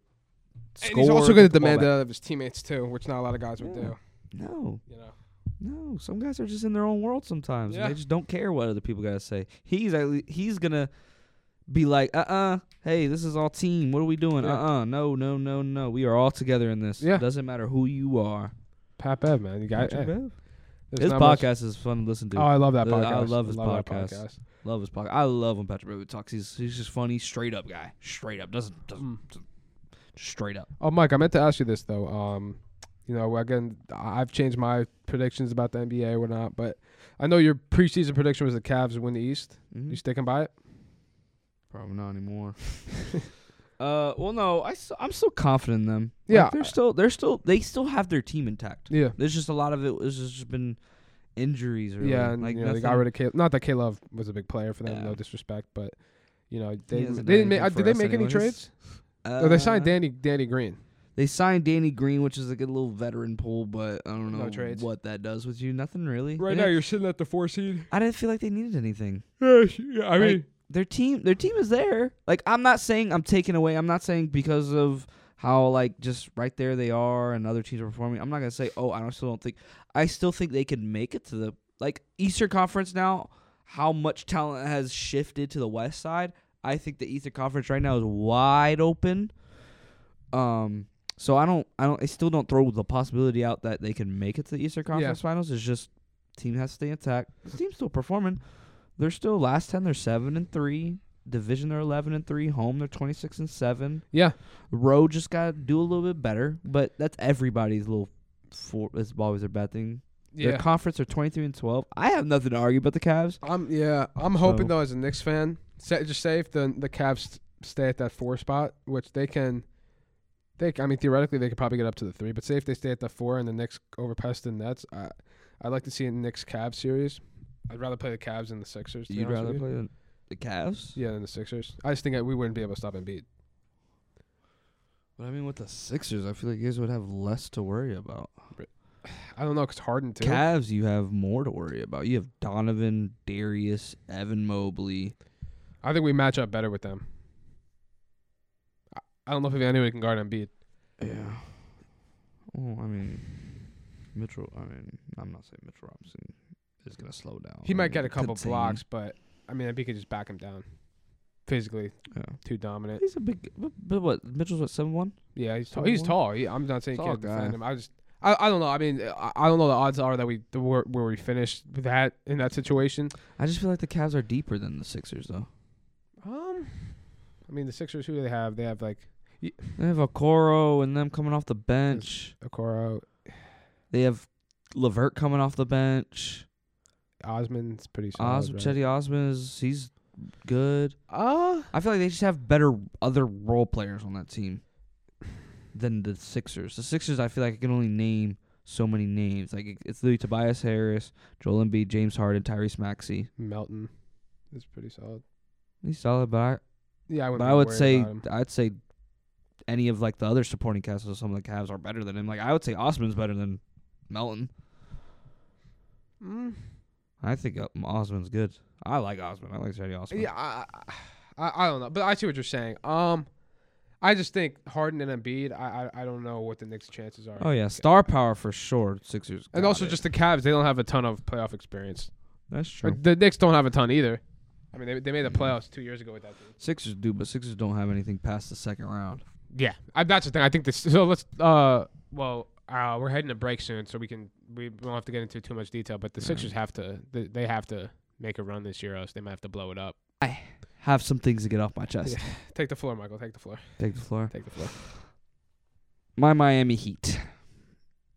Score, And he's also gonna demand out of his teammates too, which not a lot of guys would do. No, You know. no. Some guys are just in their own world sometimes. and Yeah. they just don't care what other people gotta say. He's he's gonna be like, uh, uh hey, this is all team. What are we doing? Yeah. Uh, uh no, no, no, no. We are all together in this. Yeah. It Doesn't matter who you are. Pat Bev, man, you got hey, Bev. There's His not much- podcast is fun to listen to. Oh, I love that podcast. I love his that podcast. love his podcast. I love when Patrick Beverley talks. He's he's just funny, straight up guy. Straight up, doesn't doesn't Mm. just straight up. Oh, Mike, I meant to ask you this though. Um, you know, again, I've changed my predictions about the NBA or not, but I know your preseason prediction was the Cavs win the East. Mhm. You sticking by it? Probably not anymore. uh, well, no, I st- I'm still confident in them. Like, Yeah. they're still they're still they still have their team intact. Yeah. There's just a lot of it has just been injuries. Really. Yeah, and like you know, they got rid of K. Not that K Love was a big player for them, Yeah. no disrespect, but you know they they didn't make. Uh, did they us make any anyways. trades? oh, they signed Uh, Danny Danny Green. They signed Danny Green, which is like a little veteran pool, but I don't know trades. what that does with you. Nothing really. Right They now, you're sitting at the four seed. I didn't feel like they needed anything. Yeah, I Like, their team, their team is there. Like I'm not saying I'm taking away. I'm not saying because of how like just right there they are and other teams are performing. I'm not gonna say oh I don't still don't think. I still think they could make it to the like Eastern Conference now. How much talent has shifted to the West side? I think the Eastern Conference right now is wide open. Um. So I don't, I don't, I still don't throw the possibility out that they can make it to the Eastern Conference Finals. It's just team has to stay intact. The team's still performing. They're still last ten. They're seven and three. Division they're eleven and three. Home they're twenty six and seven. yeah, Road just got to do a little bit better, but that's everybody's little. For it's always their bad thing. Their yeah. conference are twenty three and twelve. I have nothing to argue about the Cavs. I'm yeah. I'm hoping So- though, as a Knicks fan, say, just say if the the Cavs stay at that four spot, which they can. They, I mean, theoretically, they could probably get up to the three. But say if they stay at the four and the Knicks overpass the Nets, I, I'd like to see a Knicks Cavs series. I'd rather play the Cavs than the Sixers. to be You'd honest rather with you. play the, the Cavs? Yeah, than the Sixers. I just think that we wouldn't be able to stop Embiid. But I mean, with the Sixers, I feel like you guys would have less to worry about. I don't know, cause Harden too. Cavs, you have more to worry about. You have Donovan, Darius, Evan Mobley. I think we match up better with them. I, I don't know if anybody can guard Embiid. Yeah. Well, I mean, Mitchell. I mean, I'm not saying Mitchell Robinson is gonna slow down. He might get a couple contain. blocks, but I mean, Embiid could just back him down. Physically Yeah. too dominant. He's a big. But, but what? Mitchell's what seven one? Yeah, he's tall. Tall He's tall. He, I'm not saying you Tall can't guy. defend him. I just, I, I don't know. I mean, I, I don't know. The odds are that we the, where, where we finish with that in that situation. I just feel like the Cavs are deeper than the Sixers, though. Um, I mean, the Sixers. Who do they have? They have like They have Okoro and them coming off the bench. Okoro, They have LeVert coming off the bench. Osman's pretty solid. Os- right? Cedi Osman is he's good. Uh, I feel like they just have better other role players on that team than the Sixers. The Sixers, I feel like I can only name so many names. Like it's literally Tobias Harris, Joel Embiid, James Harden, Tyrese Maxey. Melton is pretty solid. He's solid, but I, Yeah, I wouldn't but I would say. I'd say any of like the other supporting casts of some of the Cavs are better than him. Like I would say Osman's better than Melton. Mm, I think uh, Osman's good. I like Osman. I like Cedi Osman. yeah, I, I, I don't know, but I see what you're saying. Um, I just think Harden and Embiid. I, I, I don't know what the Knicks' chances are. Oh yeah, star power for sure. Sixers. and also it. just the Cavs. They don't have a ton of playoff experience. that's Or true. the Knicks don't have a ton either. I mean, they they made the playoffs two years ago with that team. Sixers do, but Sixers don't have anything past the second round. Yeah, I, that's the thing. I think this. So let's. Uh, well, uh, we're heading to break soon, so we can we won't have to get into too much detail. But the. Sixers have to. They, they have to make a run this year, else they might have to blow it up. I have some things to get off my chest. Yeah. Take the floor, Michael. Take the floor. Take the floor. Take the floor. My Miami Heat.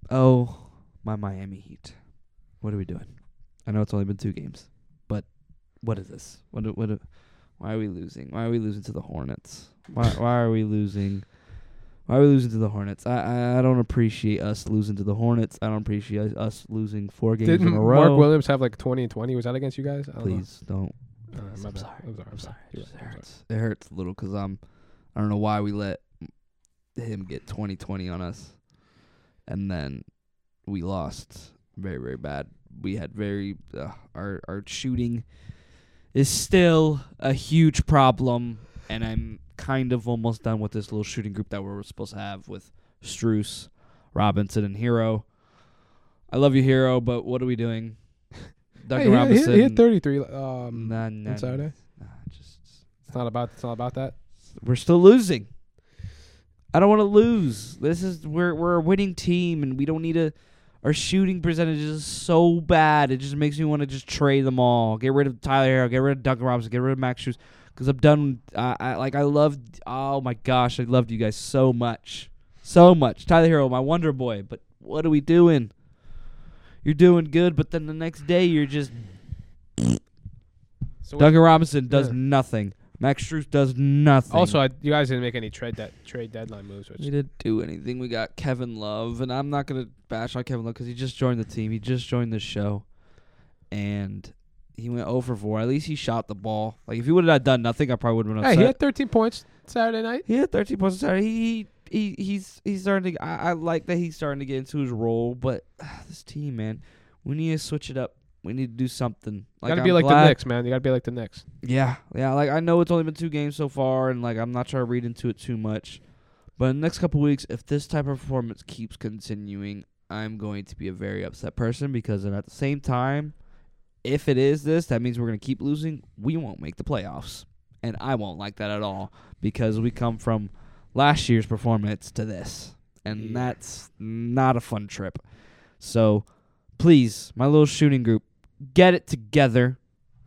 Oh, my Miami Heat. What are we doing? I know it's only been two games, but what is this? What? What? Why are we losing? Why are we losing to the Hornets? Why? why are we losing? Why are we losing to the Hornets? I, I I don't appreciate us losing to the Hornets. I don't appreciate us losing four games Didn't in a row. Mark Williams have like twenty and twenty? Was that against you guys? I don't know. Please don't. Uh, my I'm sorry. I'm sorry. I'm sorry. It. I'm sorry. hurts. it hurts a little because I'm. I don't know why we let him get 2020 on us, and then we lost very very bad. We had very uh, our our shooting is still a huge problem, and I'm kind of almost done with this little shooting group that we were supposed to have with Strus, Robinson, and Herro. I love you, Herro, but what are we doing? Duncan Hey, he- Robinson. He, he hit thirty three. Um, Nah, nah, on Saturday. nah, just it's not about. It's not about that. we're still losing. I don't want to lose. This is we're we're a winning team, and we don't need to. Our shooting percentage is so bad. It just makes me want to just trade them all. Get rid of Tyler Herro. Get rid of Duncan Robinson. Get rid of Max Strus. Because I'm done. I, I like. I loved. Oh my gosh, I loved you guys so much, so much. Tyler Herro, my Wonder Boy. But what are we doing? You're doing good, but then the next day you're just So Duncan Robinson does Yeah. nothing. Max Strus does nothing. also, I, you guys didn't make any trade de- trade deadline moves, which we didn't do anything. We got Kevin Love, and I'm not gonna bash on Kevin Love because he just joined the team. He just joined the show, and he went over 4. At least he shot the ball. Like if he would have done nothing, I probably would have been hey, upset. he had 13 points Saturday night. He had 13 points Saturday. He, he he's he's starting to. I, I like that he's starting to get into his role, but ah, this team, man, we need to switch it up. We need to do something. Like gotta I'm be like glad- the Knicks, man. You gotta be like the Knicks. Yeah, yeah. Like I know it's only been two games so far, and like I'm not trying to read into it too much. But in the next couple weeks, if this type of performance keeps continuing, I'm going to be a very upset person because then at the same time, if it is this, that means we're gonna keep losing. We won't make the playoffs, and I won't like that at all because we come from last year's performance to this, and Yeah. that's not a fun trip. So, please, my little shooting group, get it together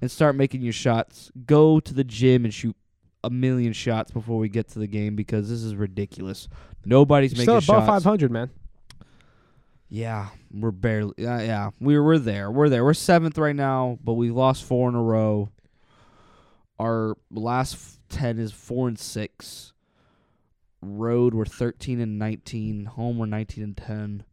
and start making your shots. Go to the gym and shoot a million shots before we get to the game because this is ridiculous. Nobody's You're making still above shots. 500, man. Yeah, we're barely. Uh, yeah, we're we're there. We're there. We're seventh right now, but we lost four in a row. Our last f- ten is four and six. Road we're thirteen and nineteen. Home we're nineteen and ten.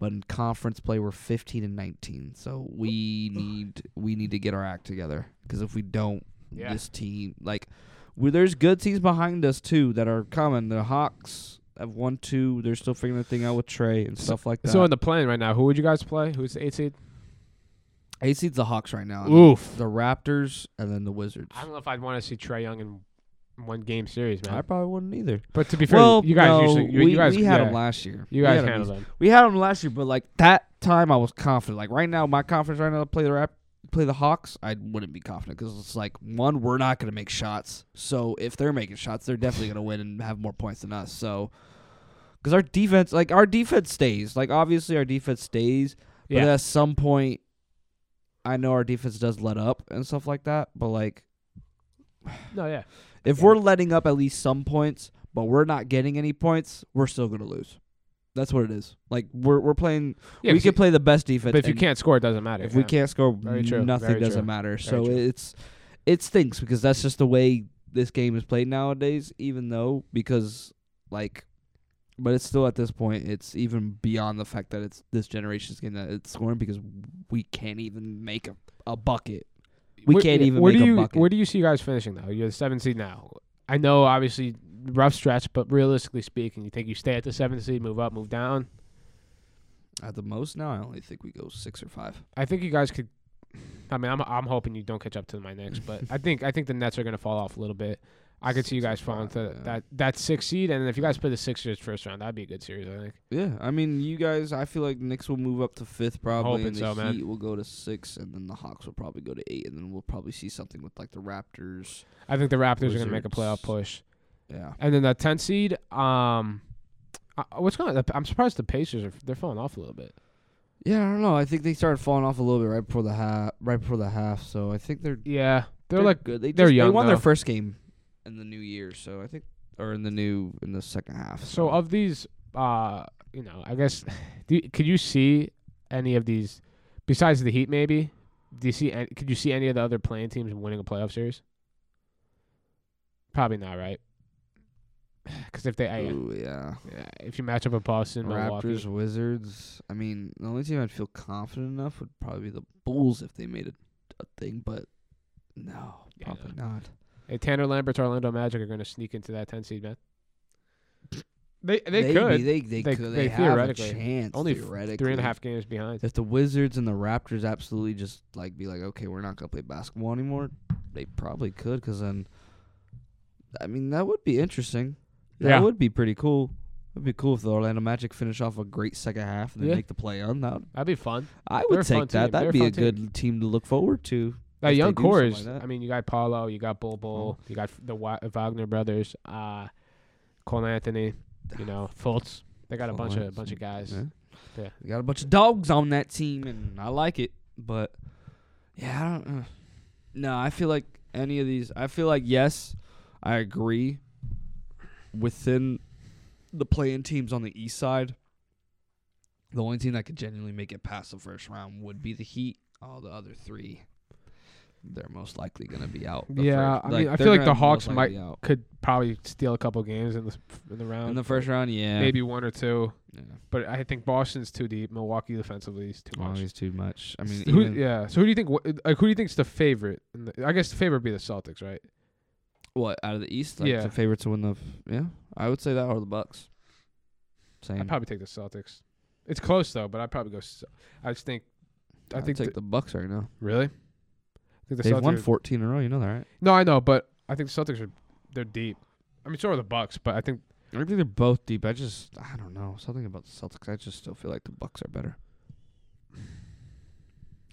But in conference play we're fifteen and nineteen. So we need we need to get our act together because if we don't, Yeah. this team like we, there's good teams behind us too that are coming. The Hawks have won two. They're still figuring the thing out with Trae and stuff like that. So in the plan right now, who would you guys play? Who's the eight seed? Eight seed's the Hawks right now. Oof. The Raptors and then the Wizards. I don't know if I'd want to see Trae Young in one game series, man. I probably wouldn't either. but to be fair, well, you guys no, usually you, we, you guys we had yeah, them last year. You We guys had 'em handled easy. them. We had them last year, but like that time, I was confident. Like right now, my confidence right now to play the rap, play the Hawks, I wouldn't be confident because it's like one, we're not gonna make shots. So if they're making shots, they're definitely gonna win and have more points than us. So because our defense, like our defense stays. Like obviously our defense stays, but Yeah. at some point, I know our defense does let up and stuff like that. But like No, yeah. if Yeah. we're letting up at least some points, but we're not getting any points, we're still gonna lose. That's what it is. Like we're we're playing. Yeah, we 'cause can you- play the best defense. But if you and can't score, it doesn't matter. if we yeah. can't score, Very true, nothing very doesn't true, matter. So true. it's it stinks because that's just the way this game is played nowadays. Even though because like, but it's still at this point, it's even beyond the fact that it's this generation's game that it's scoring because we can't even make a, a bucket. We can't even where make do a you, bucket. Where do you see you guys finishing though? You're the seventh seed now. I know, obviously, rough stretch, but realistically speaking, you think you stay at the seventh seed, move up, move down? At the most now, I only think we go six or five. I think you guys could. I mean, I'm I'm hoping you don't catch up to my Knicks, but I think I think the Nets are going to fall off a little bit. I could see you guys falling to yeah. that that six seed, and if you guys play the Sixers first round, that'd be a good series. I think. Yeah, I mean, you guys. I feel like Knicks will move up to fifth probably, and the so, man. Heat will go to six, and then the Hawks will probably go to eight, and then we'll probably see something with like the Raptors. I think the Raptors are going to make a Wizards. playoff push, Yeah, and then the 10 seed. Um, uh, what's going? on? I'm surprised the Pacers are they're falling off a little bit. yeah. I don't know. I think they started falling off a little bit right before the half. Right before the half. So I think they're Yeah, they're, like good. They they're just, young, They won their first game in the new year, so I think, or in the new in the second half. So of these, uh, you know, I guess, do could you see any of these besides the Heat? Maybe do you see? Any, could you see any of the other playing teams winning a playoff series? Probably not, right? Because if they, I, yeah. yeah, if you match up with Boston, Milwaukee, Raptors, Wizards. I mean, the only team I'd feel confident enough would probably be the Bulls if they made a, a thing, but no, Yeah, probably not. hey, Tanner Lambert's Orlando Magic are going to sneak into that 10 seed, man. They they Maybe, could They they, They- could. they They, have a theoretically- chance. only theoretically. three and a half games behind. If the Wizards and the Raptors absolutely just like be like, okay, we're not gonna play basketball anymore, they probably could. Because then, I mean, that would be interesting. That Yeah. would be pretty cool. It'd be cool if the Orlando Magic finish off a great second half and then Yeah. make the play on that. That'd be fun. I They're would a fun take that. team. They're That'd be a fun team. good team to look forward to. That young core is. like. I mean, you got Paolo, you got Bol Bol, you got the Wa- Wagner brothers, uh, Cole Anthony, you know, Fultz. They got a bunch of Anthony, bunch of guys. Yeah. Yeah. They got a bunch of dogs on that team, and I like it. But yeah, I don't. Uh, no, I feel like any of these. I feel like yes, I agree. Within the playing teams on the east side, the only team that could genuinely make it past the first round would be the Heat. All the other three, they're most likely going to be out. Yeah, first- I mean, I feel like the Hawks might-. Could probably steal a couple games in the in the round. in the first round. Yeah, maybe one or two. Yeah. But I think Boston's too deep. Milwaukee defensively is too much. he's too much. I mean, who, yeah. So who do you think? Like, who do you think's the favorite? In the, I guess the favorite would be the Celtics, right? What out of the East? Like Yeah. the favorite to win the. F- yeah, I would say that or the Bucks. Same. I'd probably take the Celtics. It's close though, but I'd probably go. Ce- I just think. I I'd think take the, the Bucks right now. really. I think the They've Celtics won are- 14 in a row. You know that, right? No, I know, but I think the Celtics are they're deep. I mean, so are the Bucks, but I think I think they're both deep. I just, I don't know, something about the Celtics. I just still feel like the Bucks are better.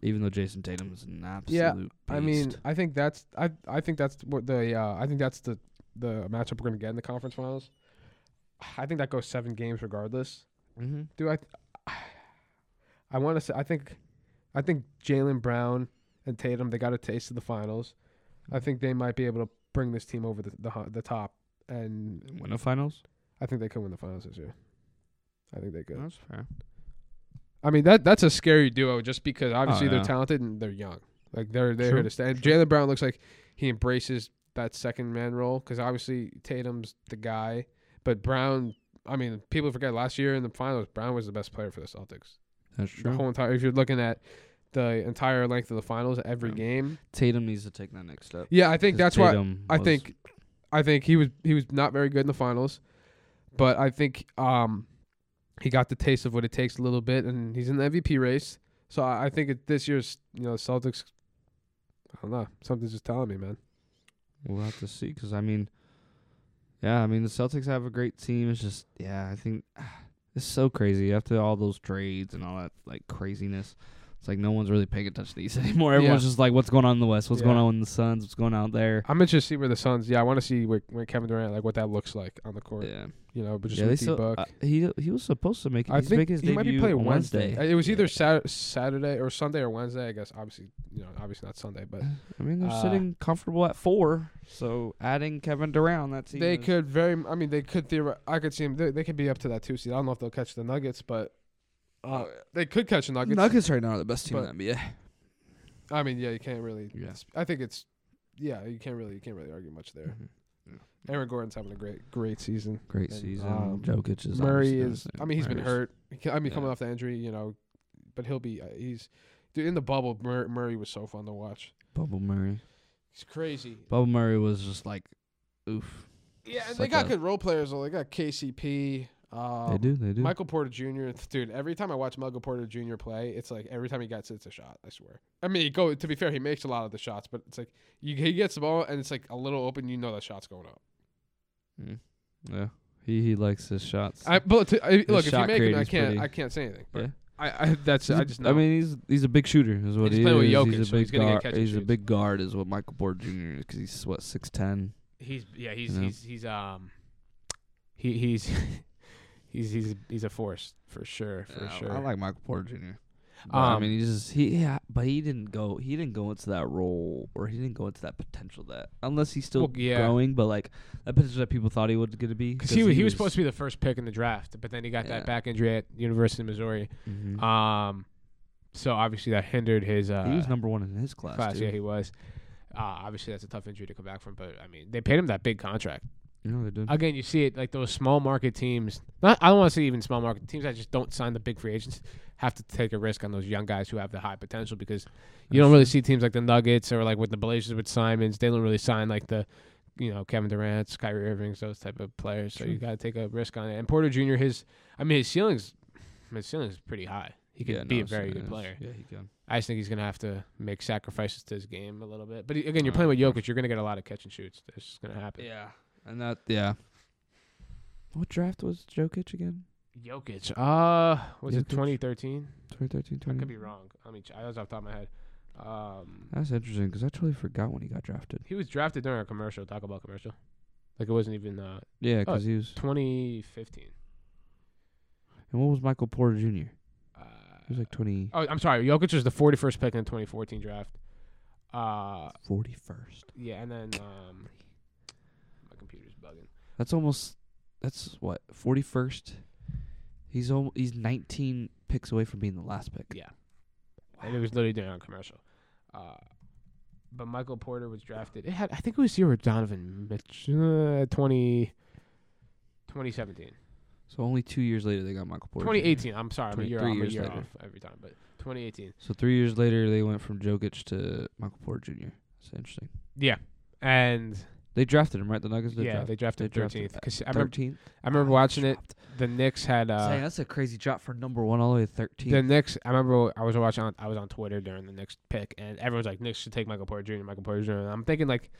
Even though Jayson Tatum is an absolute Yeah, beast. I mean, I think that's I I think that's what the uh, I think that's the the matchup we're gonna get in the conference finals. I think that goes seven games regardless. mm-hmm. Do I? I want to say I think, I think Jaylen Brown and Tatum they got a taste of the finals. I think they might be able to bring this team over the the, the top, and win the finals. I think they could win the finals this year. I think they could. That's fair. I mean that that's a scary duo just because obviously yeah. they're talented and they're young. Like they're they're True. here to stay. And Jaylen Brown looks like he embraces that second man role because obviously Tatum's the guy, but Brown. I mean, people forget last year in the finals, Brown was the best player for the Celtics. That's true. The true. whole entire. If you're looking at the entire length of the finals, every Yeah. game. Tatum needs to take that next step. Yeah, I think that's why. I think, I think he was he was not very good in the finals, but I think um, he got the taste of what it takes a little bit, and he's in the MVP race. So I, I think it, this year's you know Celtics. I don't know. Something's just telling me, man. We'll have to see. Because I mean, yeah, I mean the Celtics have a great team. It's just, yeah, I think it's so crazy after all those trades and all that like craziness. It's like no one's really paying attention to these anymore. Everyone's Yeah. just like, what's going on in the West? What's going on in the Suns? What's going on out there? I'm interested to see where the Suns. Yeah, I want to see where, where Kevin Durant like what that looks like on the court. Yeah, You know, but just yeah. With still, D-Book. uh, he he was supposed to make. I he's think he might be playing Wednesday. Wednesday. It was either Sat- Saturday or Sunday or Wednesday. I guess obviously you know obviously not Sunday, but I mean, they're Uh, sitting comfortable at four. So adding Kevin Durant that's that They could very. I mean, they could theori- I could see them. They, they could be up to that two seed. I don't know if they'll catch the Nuggets, but uh, they could catch the Nuggets. Nuggets right now are the best team in the NBA. I mean, yeah, you can't really. Yeah. I think it's. Yeah, you can't really. You can't really argue much there. Mhm. Aaron Gordon's having a great, great season. Great And, season. um, Jokic is Murray is. I mean, he's been hurt. He I mean, coming Yeah. off the injury, you know, but he'll be. Uh, he's. Dude, in the bubble, Mur- Murray was so fun to watch. Bubble Murray. He's crazy. Bubble Murray was just like, oof. Yeah, and they got good role players. Though. They got KCP. Um, they do. They do. Michael Porter Jr. Dude, every time I watch Michael Porter Jr. play, it's like every time he gets it, it's a shot. I swear. I mean, go to be fair, he makes a lot of the shots, but it's like you, he gets the ball and it's like a little open. You know that shot's going up. Mm. Yeah. He he likes his shots. I but to, I, look, if you make it, I can't. pretty- I can't say anything. But yeah. I, I that's He's I just know. I mean, he's he's a big shooter. Is what He's he playing with. Jokic, he's a so big he's gonna get guard. He's a big guard. Is what Michael Porter Jr. is because he's what six ten. he's yeah he's You know? he's he's um he he's he's he's he's a force for sure for sure. I like Michael Porter Jr. But, I Um, mean, he just he yeah, but he didn't go he didn't go into that role or he didn't go into that potential that unless he's still Well, yeah. growing, but like that potential that people thought he was going to be. because he, was, he was supposed to be the first pick in the draft, but then he got Yeah. that back injury at University of Missouri. Mhm. Um, so obviously that hindered his uh, he was number one in his class. class. Yeah, he was. Uh, obviously that's a tough injury to come back from, but I mean they paid him that big contract. Know they did. Again, you see it like those small market teams. Not I don't want to say even small market teams that just don't sign the big free agents have to take a risk on those young guys who have the high potential because you don't really see teams like the Nuggets or like with the Blazers with Simons. They don't really sign like the you know Kevin Durant's, Kyrie Irving's, those type of players. So True. you got to take a risk on it. And Porter Jr. His I mean his ceilings his ceilings pretty high. He could Yeah, be no, a very good yeah, player. Yeah, he can. I just think he's gonna have to make sacrifices to his game a little bit. But again, you're Uh, playing with Jokic. You're gonna get a lot of catch and shoots. That's just gonna happen. Yeah, and that yeah. What draft was Jokic again? Jokic. Uh, was it Jokic? 2013? 2013, I could be wrong. I mean, I was off the top of my head. Um, That's interesting because I totally forgot when he got drafted. he was drafted during a commercial, Taco Bell commercial. Like it wasn't even uh Yeah, Oh. because he was. 2015. And what was Michael Porter Jr.? Uh, He was like 20, oh, I'm sorry. Jokic was the 41st pick in the 2014 draft. Uh, 41st. yeah, and then um, my computer's bugging. That's almost. That's what 41st. He's al- he's 19 picks away from being the last pick. Yeah, and it was literally during a commercial. Uh, but Michael Porter was drafted. It had, I think it was year with Donovan Mitch, uh, 20, 2017. So only two years later they got Michael Porter. 2018. I'm sorry, I'm a year, three I'm a years year later. off every time, but 2018. So three years later they went from Jokic to Michael Porter Jr. That's interesting. Yeah, and They drafted him, right? The Nuggets. Did yeah, draft. they drafted 13th. Because I remember, 13th. I remember watching it. The Knicks had uh, Dang, that's a crazy drop for number one all the way to 13. the Knicks. I remember I was watching. On, I was on Twitter during the Knicks pick, and everyone's like, "Knicks should take Michael Porter Jr. Michael Porter Jr." And I'm thinking like,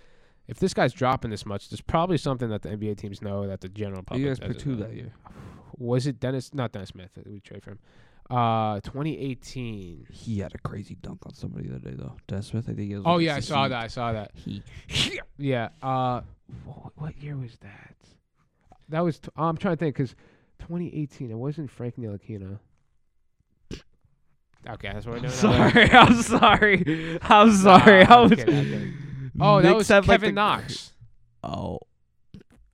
if this guy's dropping this much, there's probably something that the NBA teams know that the general public. you guys picked doesn't two know. that year? Was it Dennis? Not Dennis Smith. that We trade for him. Uh, 2018. He had a crazy dunk on somebody the other day though. Dennis Smith, I think he was. Oh against yeah, I saw that. I saw that. He. Yeah. Uh, what, what year was that? That was. T- I'm trying to think because 2018. It wasn't Frank Ntilikina. Okay, that's what we're doing. Sorry, I'm sorry. I'm Nah, sorry. I I'm was. kidding, I'm kidding. Oh, that was have, like, Kevin the- Knox. Oh,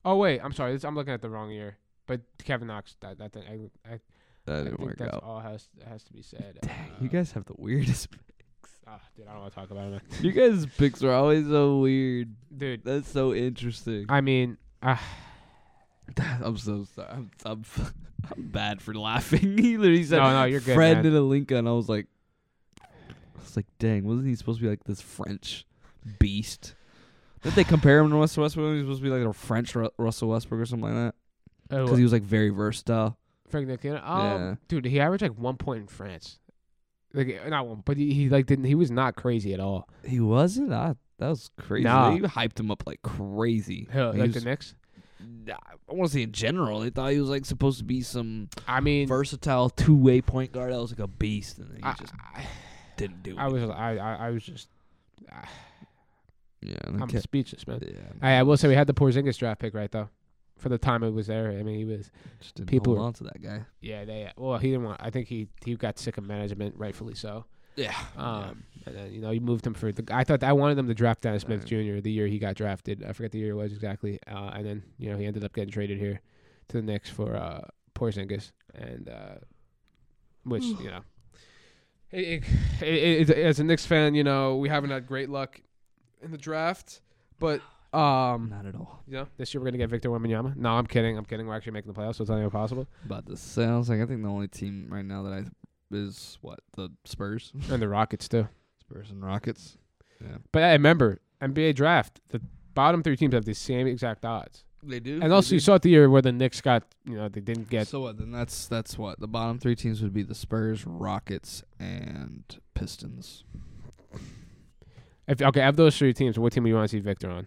Oh wait, I'm sorry. This, I'm looking at the wrong year. But Kevin Knox. That that thing. I, I, that didn't think work that's out. all has has to be said. Dang, Uh, you guys have the weirdest. ah, dude, I don't want to talk about it, man. you guys' picks are always so weird. Dude, That's so interesting. I mean, uh, I'm so sorry. I'm, I'm, I'm bad for laughing. he literally said, no, no, you're good, Fred man. did a and I was like, I was like, dang, wasn't he supposed to be like this French beast? Did they compare him to Russell Westbrook? He was supposed to be like a French Ru- Russell Westbrook or something like that Oh, because he was like very versatile. Frank Ntilikina. Um, Yeah. dude, he averaged like one point in France. Like uh, not one, but he, he like didn't. He was not crazy at all. He wasn't. I, that was crazy. Nah. They hyped him up like crazy. Hell, He like was- the Knicks. I want to say in general, they thought he was like supposed to be some I mean, versatile two way point guard that was like a beast, and then he I, just I, didn't do it. I was I, I I was just yeah, I'm the speechless, man. ca- yeah, I, I will say we had the Porzingis draft pick right though, for the time it was there. I mean, he was just didn't people hold were- on to that guy. yeah they well he didn't want. I think he he got sick of management, rightfully so. Yeah, Um, and then you know you moved him for the. I thought I wanted them to draft Dennis Smith. Jr. the year he got drafted. I forget the year it was exactly. Uh, and then you know he ended up getting traded here to the Knicks for uh, Porzingis, and uh, which you know, it, it, it, as a Knicks fan, you know we haven't had great luck in the draft, but um, not at all. you know this year we're gonna get Victor Wembanyama. No, I'm kidding. I'm kidding. We're actually making the playoffs, so it's not even possible. But the sounds like I think the only team right now that I is what the Spurs, And the Rockets too. Spurs and Rockets. Yeah, But I remember NBA draft. The bottom three teams have the same exact odds. they do. And also, you saw it the year where the Knicks got, you know, they didn't get. so what? Then that's that's what the bottom three teams would be: the Spurs, Rockets, and Pistons. If okay, of those three teams, what team do you want to see Victor on?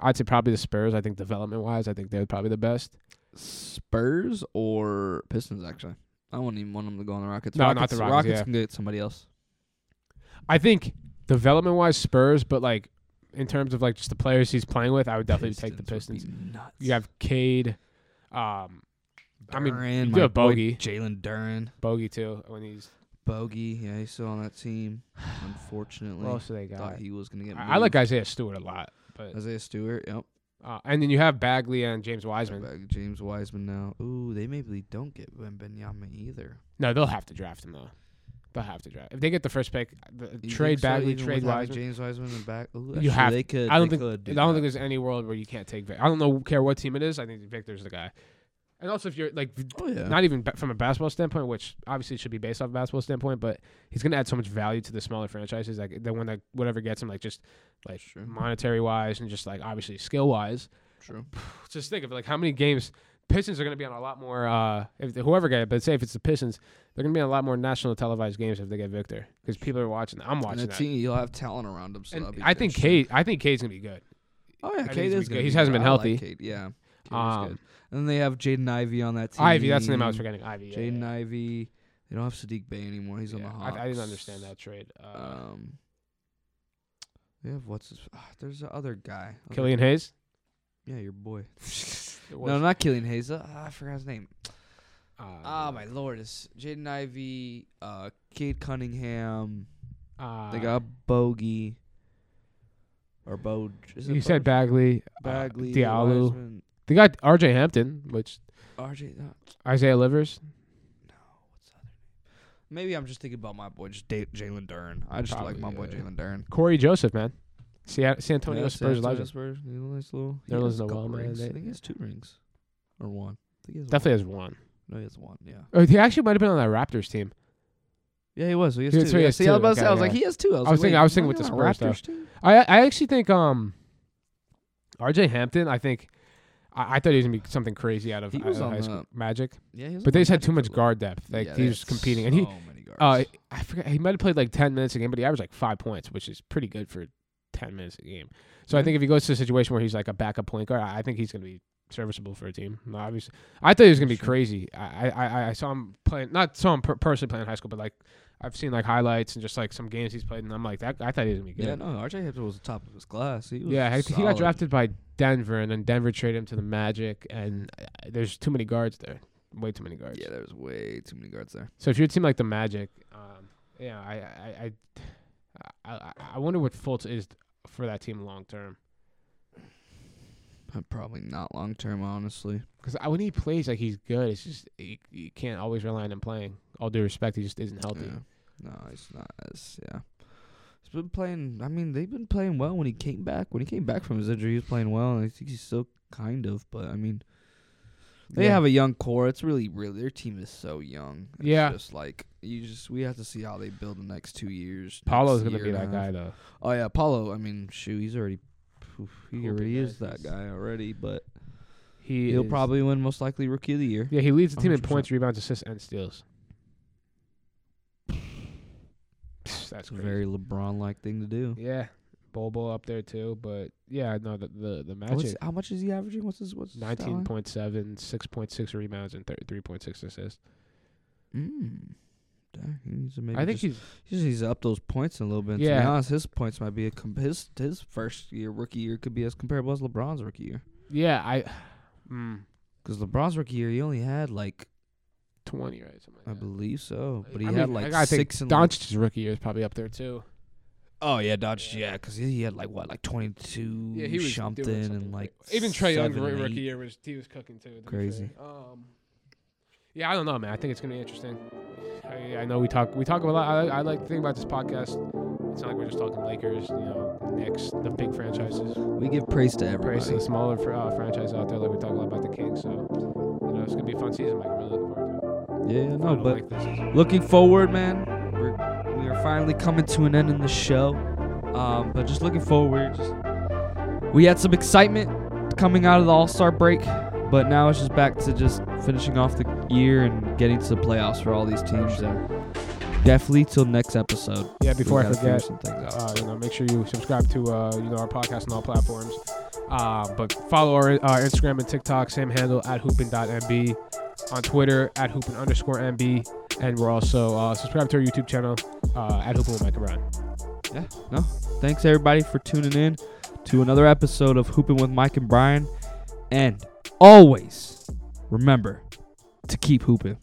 I'd say probably the Spurs. I think development wise, I think they're probably the best. Spurs or Pistons? Actually, I wouldn't even want them to go on the Rockets. No, not the Rockets, yeah. can get somebody else. I think development wise, Spurs, but like in terms of like just the players he's playing with, I would definitely take the Pistons Pistons. would be nuts. You have Cade, um, I mean, you have Bogey. Jalen Duren, Bogey too when he's. Bogey. Yeah, he's still on that team. Unfortunately, What else do they thought got? he was gonna get. I, I like. Isaiah Stewart a lot, but Isaiah Stewart. Yep. uh, and then you have Bagley and James Wiseman. James Wiseman now. Ooh, they maybe don't get Ben Benyama either. No, they'll have to draft him though. They'll have to draft if they get the first pick. The, You trade think so, Bagley, even trade Wiseman. James Wiseman and back. Ooh, You actually, have- They could. I don't they think. Could do I don't think that. there's any world where you can't take Victor. I don't know care what team it is. I think Victor's the guy. And also, if you're like, Oh yeah. not even from a basketball standpoint, which obviously should be based off a basketball standpoint, but he's gonna add so much value to the smaller franchises. Like the one that whatever gets him, like just like monetary wise and just like obviously skill wise. True. Just think of like how many games Pistons are gonna be on a lot more. uh If whoever get it, but say if it's the Pistons, they're gonna be on a lot more national televised games if they get Victor because people are watching. I'm And watching the that. team, you'll have talent around him. So And I think Cade. I think Cade's gonna be good. Oh yeah, think Cade he's gonna is good. He hasn't been like healthy. Cade, Yeah. Um. And then they have Jaden Ivey on that team. Ivey, that's the name I was forgetting. Ivey. Yeah, Jaden yeah. Ivey. They don't have Saddiq Bey anymore. He's on the Hawks. I, I didn't understand that trade. Uh, Um, they have what's his? ah, there's the other guy. Other- Killian Hayes. Yeah, your boy. No, not Killian Hayes. Uh, I forgot his name. Uh, Oh my lord, it's Jaden Ivey, uh, Cade Cunningham. uh, They got Bogey or Bo. You said? Bagley, Bagley, uh, Diallo. Wiseman, They got R.J. Hampton, which RJ. No, Isaiah Livers. No, what's the other name? Maybe I'm just thinking about my boy, just Da- Jalen Duren. I just like my boy yeah. Jalen Duren. Cory Joseph, man. San, San Antonio Yeah, Spurs San Antonio legend. Spurs, you know, nice little. he has a couple man, rings. I think he has two rings, or one. I think he has Definitely has one. No, he has one. Yeah. Oh, he actually might have been on that Raptors team. Yeah, he was. He has two. so he yeah, has see, I was about to say, I Okay, was like, yeah. he has two. I was, I was like, thinking- wait, I was thinking with he the Spurs, Raptors team? I I actually think um R.J. Hampton. I think I, I thought he was gonna be something crazy out of, He out was of on high school Magic, Yeah, he was but on they the just had Magic too for much a guard depth. Like Yeah, he was had competing, and he so many guards. uh I forget he might have played like ten minutes a game, but he averaged like five points, which is pretty good for ten minutes a game. So I think if he goes to a situation where he's like a backup point guard, I I think he's gonna be serviceable for a team. Obviously, I thought he was gonna be Sure. crazy. I, I I I saw him playing, not saw him per- personally playing in high school, but like I've seen like highlights and just like some games he's played, and I'm like that. I thought he was gonna be good. Yeah, no, RJ Hampton was the top of his class. He was Yeah, I think he solid. got drafted by Denver, and then Denver traded him to the Magic, and uh, there's too many guards there, way too many guards. Yeah, there was way too many guards there. So if you're a team like the Magic, um, yeah, I I, I I I wonder what Fultz is for that team long term. Uh, Probably not long term, honestly. Because when he plays, like he's good. It's just you, you can't always rely on him playing. All due respect, he just isn't healthy. Yeah. No, he's not as yeah. He's been playing. I mean, they've been playing well when he came back. When he came back from his injury, he was playing well, and I think he's still kind of. But I mean, they Yeah. have a young core. It's really, really their team is so young. It's Yeah. just like you just we have to see how they build the next two years. Paolo's gonna year be that guy though. Oh yeah, Paolo. I mean, shoot, he's already. He already is that guy already, but He he'll is- probably win most likely rookie of the year. yeah he leads the team in 100%. points, rebounds, assists, and steals. That's a crazy. very LeBron like thing to do. Yeah, Bobo up there too, but yeah, no, the the, the What's, Magic how much is he averaging? What's his what's nineteen point seven, six point six rebounds, and three point six assists. Mm. Dang, he maybe I think just, he's he just needs to up those points a little bit. To be Yeah. honest, his points might be a com- his his first year rookie year could be as comparable as LeBron's rookie year. yeah I, mm, Because LeBron's rookie year, he only had like twenty right something. I that. believe so, but he I had mean, like I gotta think six and like, Doncic's rookie year is probably up there too. oh yeah, Dodge yeah, because he, had like what like twenty two Yeah, he was something doing and like even Trae Young's seven, roo- rookie eight. year was he was cooking too. to be Crazy. fair. Um, yeah, I don't know, man. I think it's gonna be interesting. I, I know we talk we talk a lot. I, I like the thing about this podcast. It's not like we're just talking Lakers, you know, Knicks, the big franchises. We give praise to everybody. Praise to the smaller fr- uh, franchise out there, like we talk a lot about the Kings. So you know, it's gonna be a fun season, Mike. I'm really looking forward to. Yeah, no, but like looking forward, man. We're we are finally coming to an end in the show. Um, but just looking forward, just we had some excitement coming out of the All Star break, but now it's just back to just finishing off the year and getting to the playoffs for all these teams. And definitely till next episode. Yeah, before I forget, some things out. uh, you know, make sure you subscribe to uh, you know our podcast on all platforms. Uh, but follow our, our Instagram and TikTok, same handle at hoopin.mb. On Twitter at hoopin underscore mb, and we're also uh, subscribe to our YouTube channel uh, at hoopin with Mike and Brian. yeah, no. Thanks everybody for tuning in to another episode of Hooping with Mike and Brian. And always remember to keep hooping.